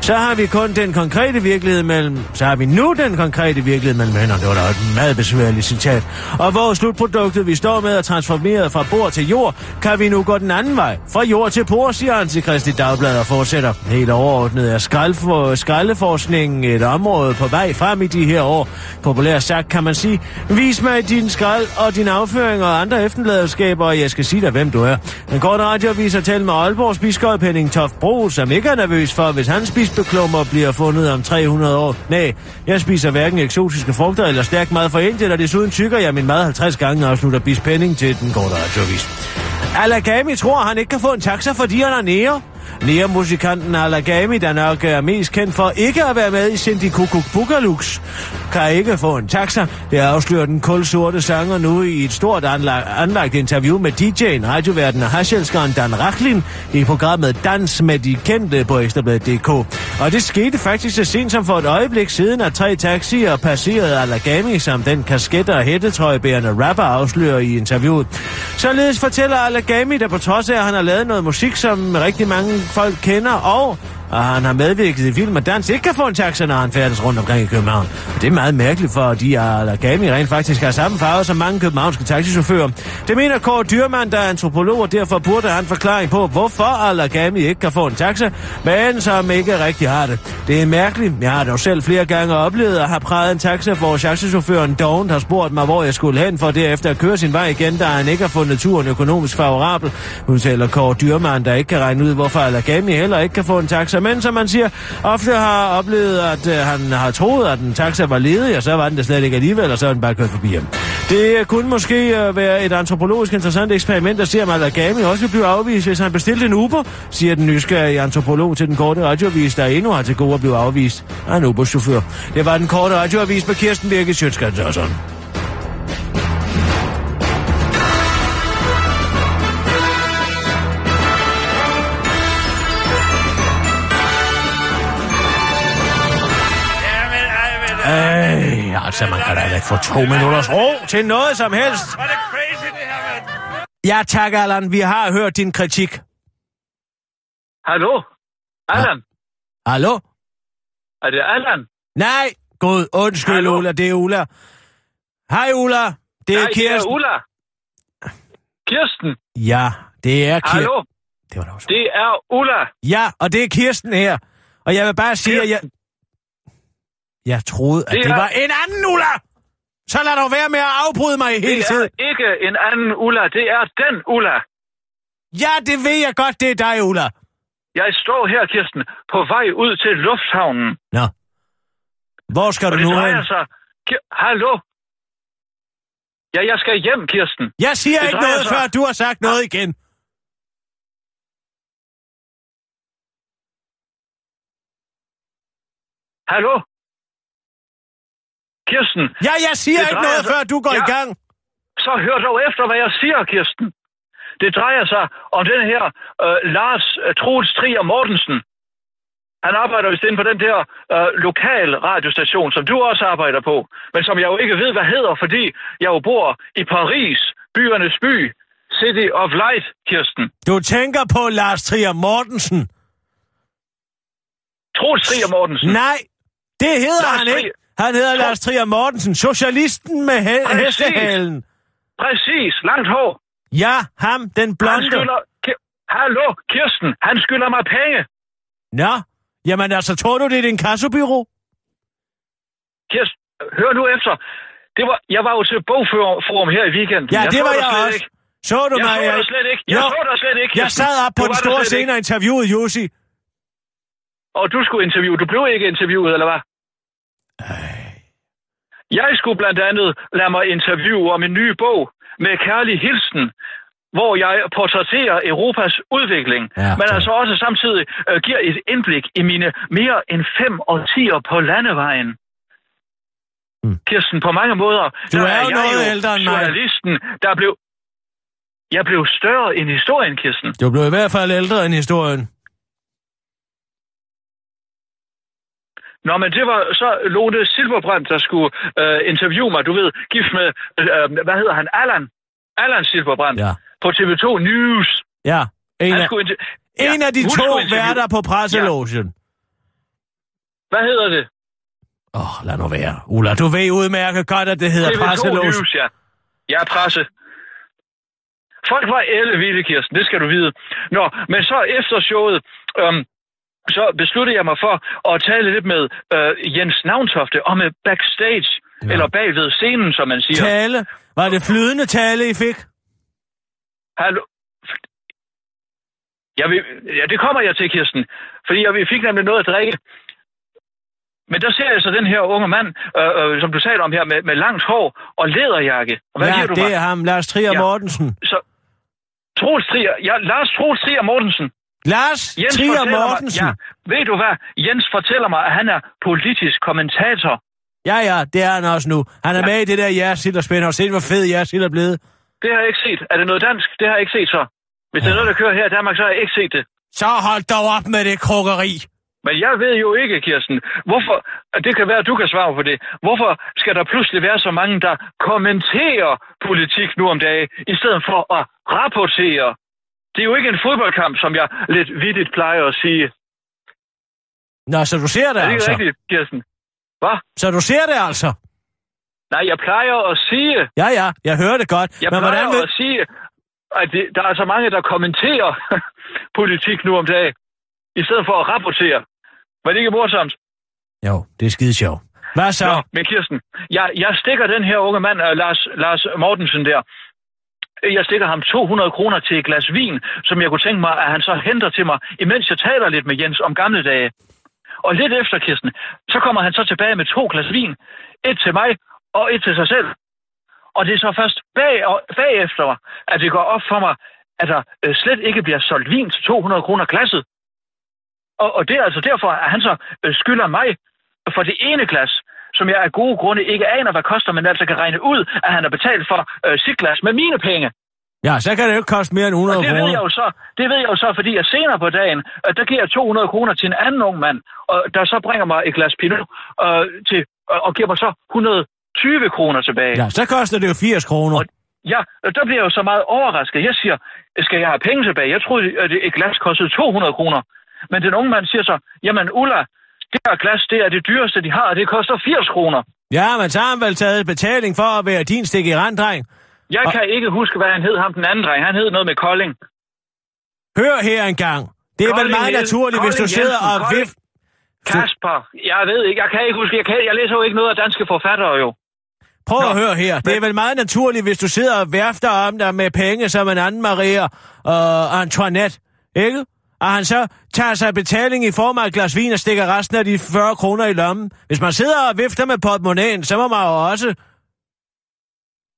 så har vi kun den konkrete virkelighed mellem... Så har vi nu den konkrete virkelighed mellem hænderne. Det var da et meget besværligt citat. Og hvor slutproduktet, vi står med, er transformeret fra bord til jord, kan vi nu gå den anden vej. Fra jord til bord, siger han til Christi Dagblad og fortsætter. Helt overordnet er skraldfor, skraldeforskningen et område på vej frem i de her år. Populært sagt kan man sige, vis mig din skrald og din afføring og andre efterladenskaber, og jeg skal sige dig, hvem du er. Den korte radioavis har talt med Aalborgs biskop Henning Toft Bro, som ikke er nervøs for, hvis han spiser bispeklummer bliver fundet om 300 år. Nej, jeg spiser hverken eksotiske frugter eller stærk mad fra Indien, og desuden tykker jeg min mad 50 gange og afslutter bis Penning til den korte radiovis. Alagami tror, han ikke kan få en taxa, fordi han er nære. Nea-musikanten Alagami, der nok øh, er mest kendt for ikke at være med i Cindy Kukuk Bukalux, kan ikke få en taxa. Det afslører den kulsorte sanger nu i et stort anlagt, anlagt interview med DJ'en, radioverden og hasjelskeren Dan Rachlin i programmet Dans med de kendte på Ekstrabladet.dk. Og det skete faktisk så sent som for et øjeblik siden, at tre taxier passerede Alagami, som den kasket- og hættetrøjebærende rapper afslører i interviewet. Således fortæller Alagami, der på trods af, at han har lavet noget musik, som rigtig mange folk kender, og og han har medvirket i film og dans, ikke kan få en taxa, når han færdes rundt omkring i København. Og det er meget mærkeligt, for de Alagami rent faktisk har samme farve som mange københavnske taxichauffører. Det mener Kåre Dyrmand, der er antropolog, og derfor burde han forklaring på, hvorfor Alagami ikke kan få en taxa, men som ikke rigtig har det. Det er mærkeligt. Jeg har dog selv flere gange oplevet at have præget en taxa, hvor taxichaufføren Dawn har spurgt mig, hvor jeg skulle hen, for derefter at køre sin vej igen, da han ikke har fundet turen økonomisk favorabel. Hun taler Kåre Dyrmand, der ikke kan regne ud, hvorfor Alagami heller ikke kan få en taxa, men som man siger, ofte har oplevet, at øh, han har troet, at en taxa var ledig, og så var den det slet ikke alligevel, og så er den bare kørt forbi ham. Det kunne måske øh, være et antropologisk interessant eksperiment at se, om Alagami også vil blive afvist, hvis han bestilte en Uber, siger den nysgerrige antropolog til den korte radioavis, der endnu har til gode at blive afvist af en Uber-chauffør. Det var den korte radioavis med Kirsten Birke Sjøtskrets og sådan. Altså, man kan da ikke få to minutters ro til noget som helst. Var det crazy, det her, mand? Ja, tak, Allan. Vi har hørt din kritik. Hallo? Allan? Hallo? Er det Allan? Nej, god, undskyld, Hallo? Ulla. Det er Ulla. Hej, Ulla. Det er Nej, det er Kirsten. Ulla. Kirsten? Ja, Det er Kirsten. Hallo? Det var da også. Det er Ulla. Ja, og det er Kirsten her. Og jeg vil bare sige, at jeg... Jeg troede, at Det det, er- var en anden Ulla! Så lad dog være med at afbryde mig hele Det tiden. er ikke en anden Ulla. Det er den Ulla. Ja, det ved jeg godt, det er dig, Ulla. Jeg står her, Kirsten, på vej ud til lufthavnen. Nå. Hvor skal Og du det nu hen? sig... Ki- Hallo? Ja, jeg skal hjem, Kirsten. Jeg siger Det ikke noget, sig- før du har sagt noget igen. Hallo? Kirsten, Ja, jeg siger ikke noget, sig- før du går Ja. i gang. så hør dog efter, hvad jeg siger, Kirsten. Det drejer sig om den her øh, Lars øh, Troels Trier Mortensen. Han arbejder vist inde på den der øh, lokal radiostation, som du også arbejder på, men som jeg jo ikke ved, hvad hedder, fordi jeg jo bor i Paris, byernes by, City of Light, Kirsten. Du tænker på Lars Trier Mortensen. Troels Trier Mortensen. Nej, det hedder Lars han ikke. Han hedder Lars Trier Mortensen, socialisten med he- Præcis. hestehalen. Præcis, langt hår. Ja, ham, den Han blonde. skylder... Ki- Hallo, Kirsten, han skylder mig penge. Nå, jamen altså, tror du, det er din kassobyrå? Kirsten, hør nu efter. Det var, jeg var jo til bogforum her i weekenden. Ja, det så var jeg også. Ikke. Så du Jeg mig? så dig slet ikke. Jeg Jo, så dig slet ikke. Jeg sad op på Du den store scene og interviewede Jussi. Og du skulle interviewe. Du blev ikke interviewet, eller hvad? Jeg skulle blandt andet lade mig interviewe om en ny bog med kærlig hilsen, hvor jeg portrætterer Europas udvikling, Ja, men altså også samtidig øh, giver et indblik i mine mere end fem årtier på landevejen. Mm. Kirsten, på mange måder, Du der er jo jeg noget ældre end mig. journalisten, der blev... Jeg blev større end historien, Kirsten. Du blev i hvert fald ældre end historien. Nå, men det var så Lone Silberbrandt, der skulle øh, interviewe mig, du ved, gift med, øh, hvad hedder han, Allan, Allan Silberbrandt, Ja. på TV2 News. Ja, en af, inter- en Ja, af de to værter på presselogen. Hvad hedder det? Åh, oh, lad nu være. Ulla, du ved udmærket godt, at det hedder TV2 presselogen. News, ja. Ja, presse. Folk var elle vilde, Kirsten, det skal du vide. Nå, men så efter showet, øhm, så besluttede jeg mig for at tale lidt med øh, Jens Navntofte om et backstage, Ja. eller bagved scenen, som man siger. Tale. Var det flydende tale, I fik? Hallo? Jeg vil, ja, det kommer jeg til, Kirsten. Fordi jeg fik nemlig noget at drikke. Men der ser jeg så den her unge mand, øh, øh, som du sagde om her, med, med langt hår og læderjakke. Og hvad ja, siger du det er ham, Lars Trier Ja. Mortensen. Så, Troels Trier, ja, Lars Troels Trier Mortensen. Lars Jens Trier Mortensen. Mig, ja, ved du hvad? Jens fortæller mig, at han er politisk kommentator. Ja, ja, det er han også nu. Han er Ja. med i det der Jersild og spænder. Se, hvor fed Jersild er blevet. Det har jeg ikke set. Er det noget dansk? Det har jeg ikke set så. Hvis det er noget, der kører her i Danmark, så har jeg ikke set det. Så hold dog op med det krukkeri. Men jeg ved jo ikke, Kirsten, hvorfor, det kan være, at du kan svare på det, hvorfor skal der pludselig være så mange, der kommenterer politik nu om dagen, i stedet for at rapportere? Det er jo ikke en fodboldkamp, som jeg lidt vidtigt plejer at sige. Nå, så du ser det Er det ikke altså? rigtigt, Kirsten? Hvad? Så du ser det altså? Nej, jeg plejer at sige, Ja, ja, jeg hører det godt. jeg Men plejer hvordan vil... at sige, at det, der er så mange, der kommenterer politik nu om dagen, i stedet for at rapportere. Var det ikke morsomt? Jo, det er skide sjovt. Hvad så? Nå, men Kirsten, jeg, jeg stikker den her unge mand, uh, Lars, Lars Mortensen der, jeg stikker ham 200 kroner til et glas vin, som jeg kunne tænke mig, at han så henter til mig, imens jeg taler lidt med Jens om gamle dage. Og lidt efter, Kirsten, så kommer han så tilbage med to glas vin. Et til mig, og et til sig selv. Og det er så først bag, og bagefter, at det går op for mig, at der øh, slet ikke bliver solgt vin til 200 kroner glasset. Og, og det er altså derfor, at han så øh, skylder mig for det ene glas, som jeg af gode grunde ikke aner, hvad koster, men altså kan regne ud, at han har betalt for øh, sit glas med mine penge. Ja, så kan det jo ikke koste mere end 100 Og det ved jeg kroner. jo så, det ved jeg jo så, fordi jeg senere på dagen, øh, der giver jeg 200 kroner til en anden ung mand, og der så bringer mig et glas Pinot øh, til, øh, og giver mig så 120 kroner tilbage. Ja, så koster det jo 80 kroner. Og- Ja, og der bliver jeg jo så meget overrasket. Jeg siger, skal jeg have penge tilbage? Jeg troede, at et glas kostede 200 kroner. Men den unge mand siger så, jamen Ulla, det her glas, det er det dyreste, de har, og det koster 80 kroner. Ja, men så har han vel taget betaling for at være din stik i randdreng. Jeg Og- kan ikke huske, hvad han hed, ham den anden dreng. Han hed noget med Kolding. Hør her engang. Det er vel Kolding meget Jensen, naturligt, hvis du Kolding sidder Jensen, og Kolding- vif... Kasper, jeg ved ikke, jeg kan ikke huske, jeg, kan, jeg læser jo ikke noget af danske forfattere jo. Prøv at Nå, høre her. Det er vel meget naturligt, hvis du sidder og værfter om dig med penge som en anden Maria og Antoinette, ikke? Og han så tager sig betaling i form af et glas vin og stikker resten af de 40 kroner i lommen. Hvis man sidder og vifter med portemonnaien, så må man jo også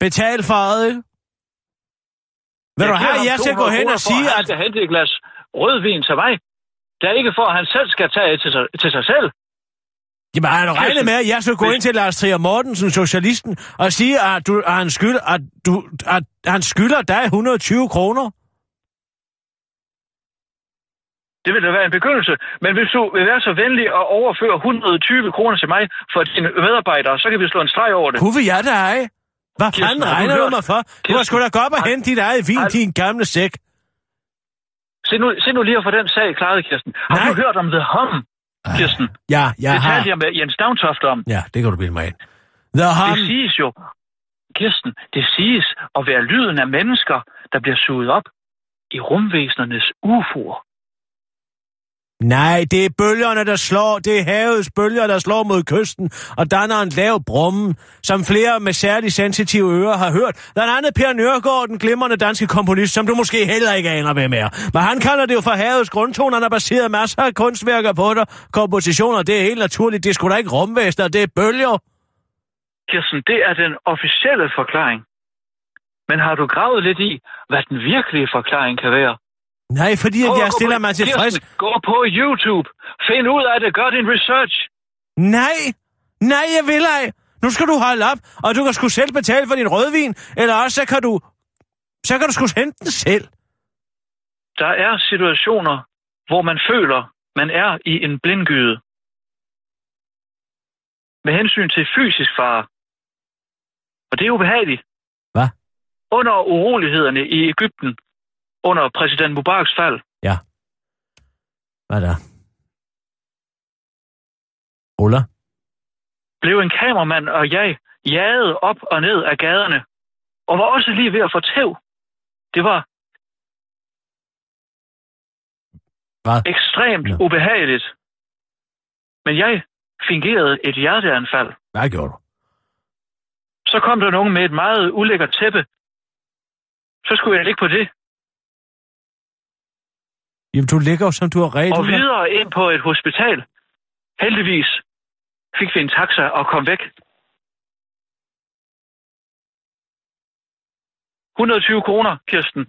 betale for det? Vil du Jeg giver have, jeg skal gå 200 hen og sige, Han at... skal hente et glas rødvin til mig. Det er ikke for, at han selv skal tage til sig, til sig selv. Jamen, har du regnet med, at jeg skal gå ind til Lars Trier Mortensen, socialisten, og sige, at, du, at, han, skylder, at, du, at han skylder dig 120 kroner? Det vil da være en begyndelse. Men hvis du vil være så venlig at overføre 120 kroner til mig for dine medarbejdere, så kan vi slå en streg over det. Kunne vi jeg dig? Hvad Kirsten, fanden regner du mig for? Du har sgu da godt at har- hente dit eget vin en gamle sæk. Se nu, se nu lige at få den sag klaret, Kirsten. Har Nej. du hørt om The Hum, Kirsten? Ja, jeg det har. talte jeg med Jens Downtoft om. Ja, det kan du bilde mig ind. The Det Hum. siges jo, Kirsten, det siges at være lyden af mennesker, der bliver suget op i rumvæsenernes UFO'er. Nej, det er bølgerne, der slår. Det er havets bølger, der slår mod kysten og danner en lav brummen, som flere med særlig sensitive ører har hørt. Blandt andet Per Nørgaard, den glimrende danske komponist, som du måske heller ikke aner, hvem er. Men han kalder det jo for havets grundtoner, han har baseret masser af kunstværker på det. Kompositioner, det er helt naturligt. Det skulle da ikke rumvæster, det er bølger. Kirsten, det er den officielle forklaring. Men har du gravet lidt i, hvad den virkelige forklaring kan være? Nej, fordi at jeg stiller mig tilfreds. Kirsten, Gå på YouTube. Find ud af det. Gør din research. Nej, nej, jeg vil ej. Nu skal du holde op, og du kan sgu selv betale for din rødvin, eller også så kan du, så kan du sgu hente den selv. Der er situationer, hvor man føler, man er i en blindgyde. Med hensyn til fysisk fare. Og det er ubehageligt. Hvad? Under urolighederne i Ægypten, under præsident Mubaraks fald, Ja. Hvad der? Ulla? blev en kameramand og jeg jaget op og ned af gaderne, og var også lige ved at få tæv. Det var Hvad? ekstremt Nå. ubehageligt. Men jeg fingerede et hjerteanfald. Hvad gjorde du? Så kom der nogen med et meget ulækkert tæppe. Så skulle jeg ligge på det. Jamen, du ligger jo, som du har reglet. Og videre ind på et hospital. Heldigvis fik vi en taxa og kom væk. 120 kroner, Kirsten.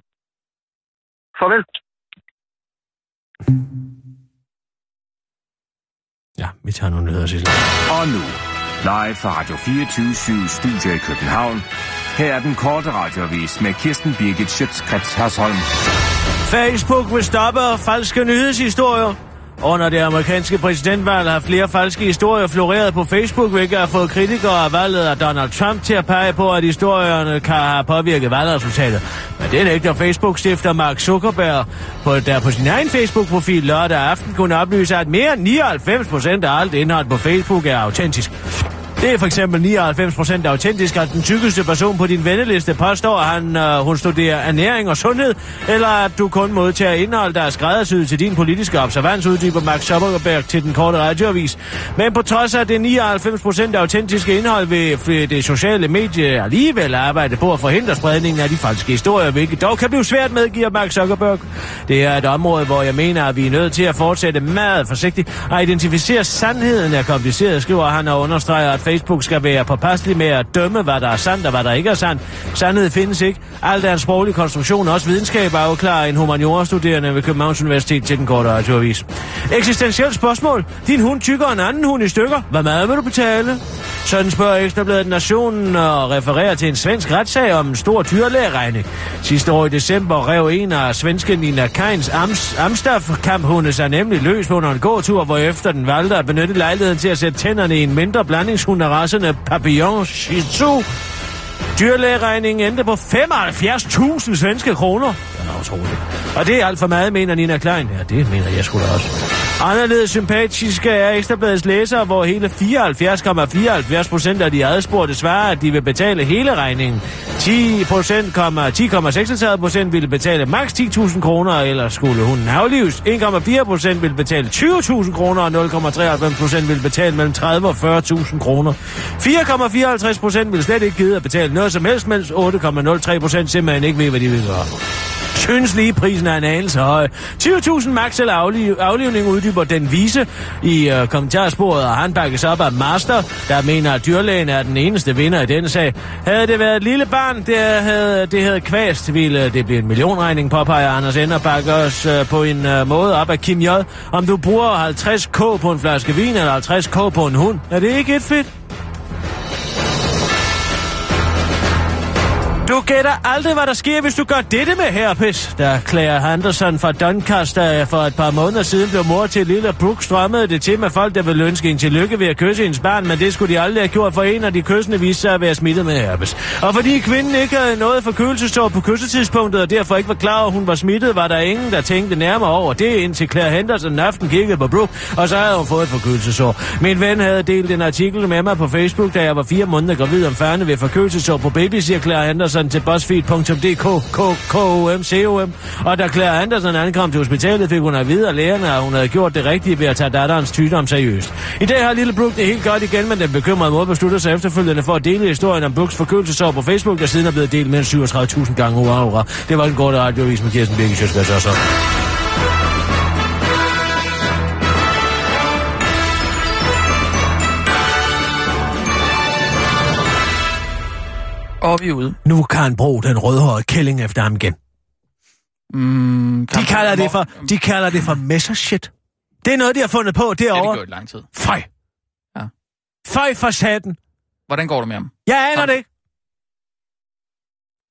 Farvel. Ja, vi tager nogle nyheder, Sissel. Og nu, live fra Radio 24 Studio i København. Her er den korte radiovis med Kirsten Birgit Schøtzgrads Hasholm. Facebook vil stoppe falske nyhedshistorier. Under det amerikanske præsidentvalg har flere falske historier floreret på Facebook, hvilket har fået kritikere af valget af Donald Trump til at pege på, at historierne kan have påvirket valgresultatet. Men det nægter Facebook-stifter Mark Zuckerberg, på, der på sin egen Facebook-profil lørdag aften kunne oplyse, at mere end 99 procent af alt indhold på Facebook er autentisk. Det er for eksempel 99% autentisk, at den tykkeste person på din venneliste påstår, at han, øh, hun studerer ernæring og sundhed, eller at du kun modtager indhold, der er skræddersyet til din politiske observans, uddyber Max Zuckerberg til den korte radioavis. Men på trods af det 99% autentiske indhold vil det sociale medie alligevel arbejde på at forhindre spredningen af de falske historier, hvilket dog kan blive svært med, giver Mark Zuckerberg. Det er et område, hvor jeg mener, at vi er nødt til at fortsætte meget forsigtigt og identificere sandheden er kompliceret, skriver han og understreger, at Facebook skal være påpasselig med at dømme, hvad der er sandt og hvad der ikke er sandt. Sandhed findes ikke. Alt er en sproglig konstruktion, også videnskab afklarer en humaniora-studerende ved Københavns Universitet til den korte radioavis. Eksistentielt spørgsmål. Din hund tykker en anden hund i stykker. Hvad mad vil du betale? Sådan spørger Ekstrabladet Nationen og refererer til en svensk retssag om en stor dyrlægeregning. Sidste år i december rev en af svenske Nina Keins Ams, Amstaff-kamphunde sig nemlig løs på en gåtur, hvor efter den valgte at benytte lejligheden til at sætte tænderne i en mindre blandingshund af rasserne Papillon Shih Tzu. Dyrlægeregningen endte på 75.000 svenske kroner. Det er utroligt. Og det er alt for meget, mener Nina Klein. Ja, det mener jeg da også. Anderledes sympatiske er Ekstrabladets læsere, hvor hele 74,74 procent af de adspurgte svarer, at de vil betale hele regningen. 10 procent, 10,36 procent ville betale maks 10.000 kroner, eller skulle hun aflives. 1,4 procent ville betale 20.000 kroner, og 0,93 procent ville betale mellem 30 og 40.000 kroner. 4,54 procent ville slet ikke gide at betale noget som helst, mens 8,03 procent simpelthen ikke ved, hvad de vil gøre. Synes lige prisen er en anelse høj. 20.000 max eller afliv, aflivning uddyber den vise i øh, kommentarsporet, og han bakkes op af Master, der mener, at dyrlægen er den eneste vinder i denne sag. Havde det været et lille barn, det havde, det havde kvæst, ville det blive en millionregning, påpeger Anders Ender bakker os øh, på en øh, måde op af Kim J. Om du bruger 50k på en flaske vin eller 50k på en hund, er det ikke et fedt? Du gætter aldrig, hvad der sker, hvis du gør dette med herpes. Der Claire Henderson fra Doncaster for et par måneder siden blev mor til lille Brooke, strømmede det til med folk, der ville ønske en tillykke ved at kysse hendes barn, men det skulle de aldrig have gjort, for en af de kyssende viste sig at være smittet med herpes. Og fordi kvinden ikke havde noget forkølelsesår på kyssetidspunktet, og derfor ikke var klar over, at hun var smittet, var der ingen, der tænkte nærmere over det, indtil Claire Henderson en aften kiggede på Brooke, og så havde hun fået et forkølelsesår. Min ven havde delt en artikel med mig på Facebook, da jeg var fire måneder gravid om færne ved forkølelsesår på baby, siger Claire Henderson til BuzzFeed.dk KOM Og da Claire Andersen ankom til hospitalet, fik hun at vide af lægerne, at hun havde gjort det rigtige ved at tage datterens sygdom seriøst. I dag har Lille Brooke det helt godt igen, men den bekymrede måde beslutter sig efterfølgende for at dele historien om Brooks forkølelsesår på Facebook, der siden er blevet delt mere end 37.000 gange. Hurra, Det var en god radiovis med Kirsten Birgit Sjøsgaard så. Og vi er ude. Nu kan han bruge den rødhårede kælling efter ham igen. Mm, De kalder det for, de kalder det for messershit. Det er noget, de har fundet på Det har de derovre. gjort i lang tid. Føj. Ja. Føj for satan. Hvordan går det med ham? Jeg aner Kom. det ikke.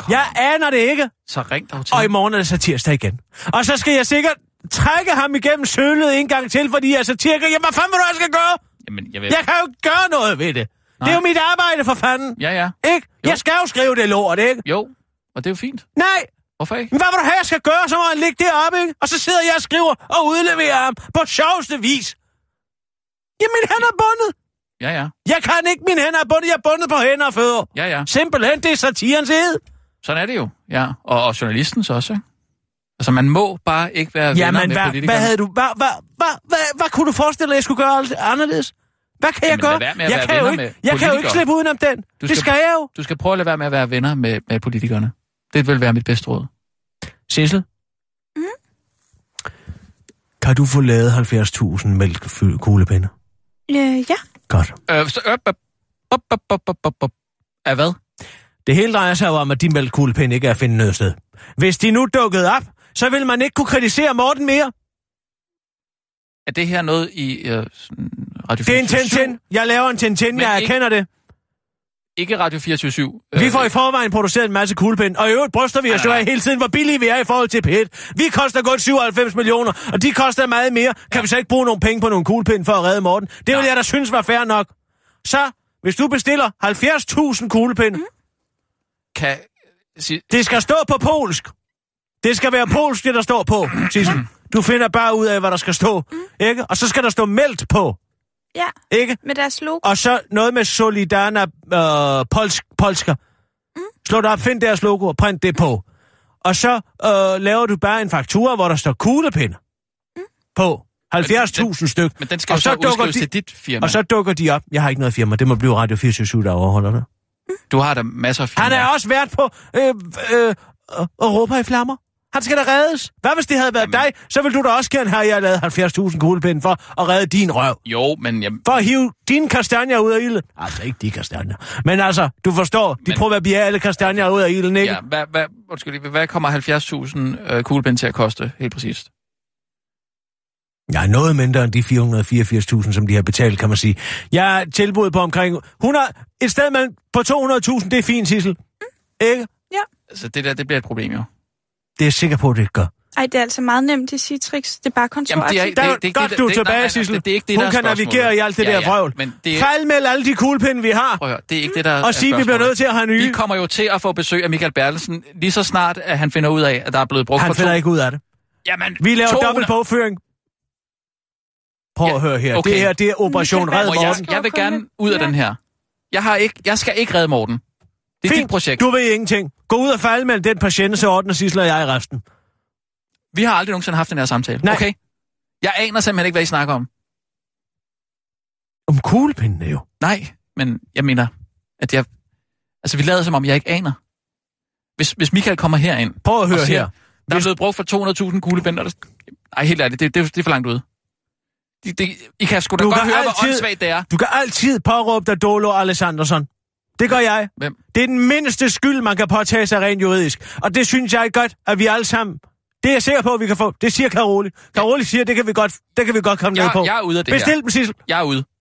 Jeg aner det ikke. Så ring dog til Og i morgen er det så tirsdag igen. Og så skal jeg sikkert trække ham igennem sølet en gang til, fordi jeg er satiriker. Jamen, hvad fanden vil du, jeg skal gøre? Jamen, jeg vil... Jeg kan jo ikke gøre noget ved det. Det er jo mit arbejde, for fanden. Ja, ja. Ikke? Jo. Jeg skal jo skrive det lort, ikke? Jo, og det er jo fint. Nej, Hvorfor ikke? men hvad vil du have, jeg skal gøre? Så må han ligge deroppe, ikke? Og så sidder jeg og skriver og udleverer ham på sjoveste vis. Jamen, hænder er bundet. Ja, ja. Jeg kan ikke, min hænder er bundet. Jeg er bundet på hænder og fødder. Ja, ja. Simpelthen, det er satirens ed. Sådan er det jo. Ja, og, og journalistens også, ikke? Altså, man må bare ikke være venner Jamen, med hvad, politikere. hvad havde du... Hvad, hvad, hvad, hvad, hvad kunne du forestille dig, jeg skulle gøre anderledes? Hvad kan jeg Jamen, gøre? være med at jeg være kan jo venner ikke, med jeg kan jo ikke slippe udenom den. Du det skal- skal jeg jo. Du skal prøve at lade være med at være venner med, med politikerne. Det vil være mit bedste råd. Sissel? Mm? Kan du få lavet 70.000 mælkekuglepinde? Øh, ja. Godt. Øh, så, øh, op, op, op, op, op, op, op. Af hvad? Det hele drejer sig jo om, at de mælkekuglepinde ikke er at finde noget sted. Hvis de nu dukkede op, så vil man ikke kunne kritisere Morten mere. Er det her noget i øh, Radio Det er en 24/7? Tintin. Jeg laver en Tintin, jeg ikke- erkender det. Ikke Radio 24 Vi får i forvejen produceret en masse kuglepinde, og i øvrigt bryster vi os jo af hele tiden, hvor billige vi er i forhold til P1. Vi koster godt 97 millioner, og de koster meget mere. Kan vi så ikke bruge nogle penge på nogle kuglepinde for at redde Morten? Det vil jeg da synes var fair nok. Så, hvis du bestiller 70.000 kuglepinde, mm. Kan... Sig, det skal stå på polsk. Det skal være polsk, det der står på, Sissel. Du finder bare ud af, hvad der skal stå, ikke? Og så skal der stå meldt på, Ja, ikke? med deres logo. Og så noget med Solidana øh, polsk, polsker. Slå det op, find deres logo og print det på. Og så øh, laver du bare en faktura, hvor der står kuglepinde på. 70.000 styk. men den skal og jo så, dukker de, til dit firma. Og så dukker de op. Jeg har ikke noget firma. Det må blive Radio 24 der overholder det. Du har da masser af firmaer. Han er også været på øh, øh, Europa i flammer. Han skal da reddes. Hvad hvis det havde været Jamen. dig? Så ville du da også gerne have, at jeg lavet 70.000 kuglepinde for at redde din røv. Jo, men jeg, For at hive dine kastanjer ud af ilden. Altså ikke de kastanjer. Men altså, du forstår, de Men- proverbiale kastanjer ud af ilden, ikke? ja, hvad, hvad, undskyld, hvad kommer 70.000 øh, kuglepind til at koste, helt præcist? Ja, noget mindre end de 484.000, som de har betalt, kan man sige. Jeg er tilbudt på omkring 100, et sted mellem på 200.000, det er fint, Sissel. Ikke? Altså, det der, det bliver et problem, jo. Det er jeg sikker på, det gør. Ej, det er altså meget nemt i Citrix. Det er bare Jamen, det er, det, Der, det, det, godt, du er tilbage, nej, Sissel. Det, det er ikke det, Hun der kan navigere i alt det ja, der ja, vrøvl. Men det, Fejlmeld alle de kuglepinde, vi har. prøv at høre, det er ikke det, der Og sige, vi bliver nødt til at have nye. Vi kommer jo til at få besøg af Michael Bertelsen, lige så snart, at han finder ud af, at der er blevet brugt Han for finder to... ikke ud af det. Jamen, Vi laver 200 dobbelt bogføring. Prøv Ja, at høre her. okay. Det her, det er Operation Red Og jeg, Morten. jeg vil gerne ud af Ja. den her. Jeg, har ikke, jeg skal ikke redde Morten. Det er dit projekt. Du ved ingenting. Gå ud og fejlmeld den patiente, så ordner Sissel og jeg resten. Vi har aldrig nogensinde haft den her samtale. Nej. Okay? Jeg aner simpelthen ikke, hvad I snakker om. Om kuglepindene jo. Nej, men jeg mener, at jeg... Altså, vi lader som om, jeg ikke aner. Hvis, hvis Michael kommer herind, Prøv at høre siger, her. der er blevet brugt for 200.000 kuglebind, og der... Ej, helt ærligt, det, det, det er for langt ude. Det, det, I kan sgu da Du godt høre, hvor altid- åndssvagt det er. Du kan altid påråbe dig Dolo Alessandersson. Det gør jeg. Hvem? Det er den mindste skyld, man kan påtage sig rent juridisk. Og det synes jeg godt, at vi alle sammen... Det er jeg sikker på, at vi kan få. Det siger Karoli. Karoli siger, det kan vi godt, det kan vi godt komme ned på. Jeg, jeg er ude af det Bestil her. dem, Sissel. Jeg er ude.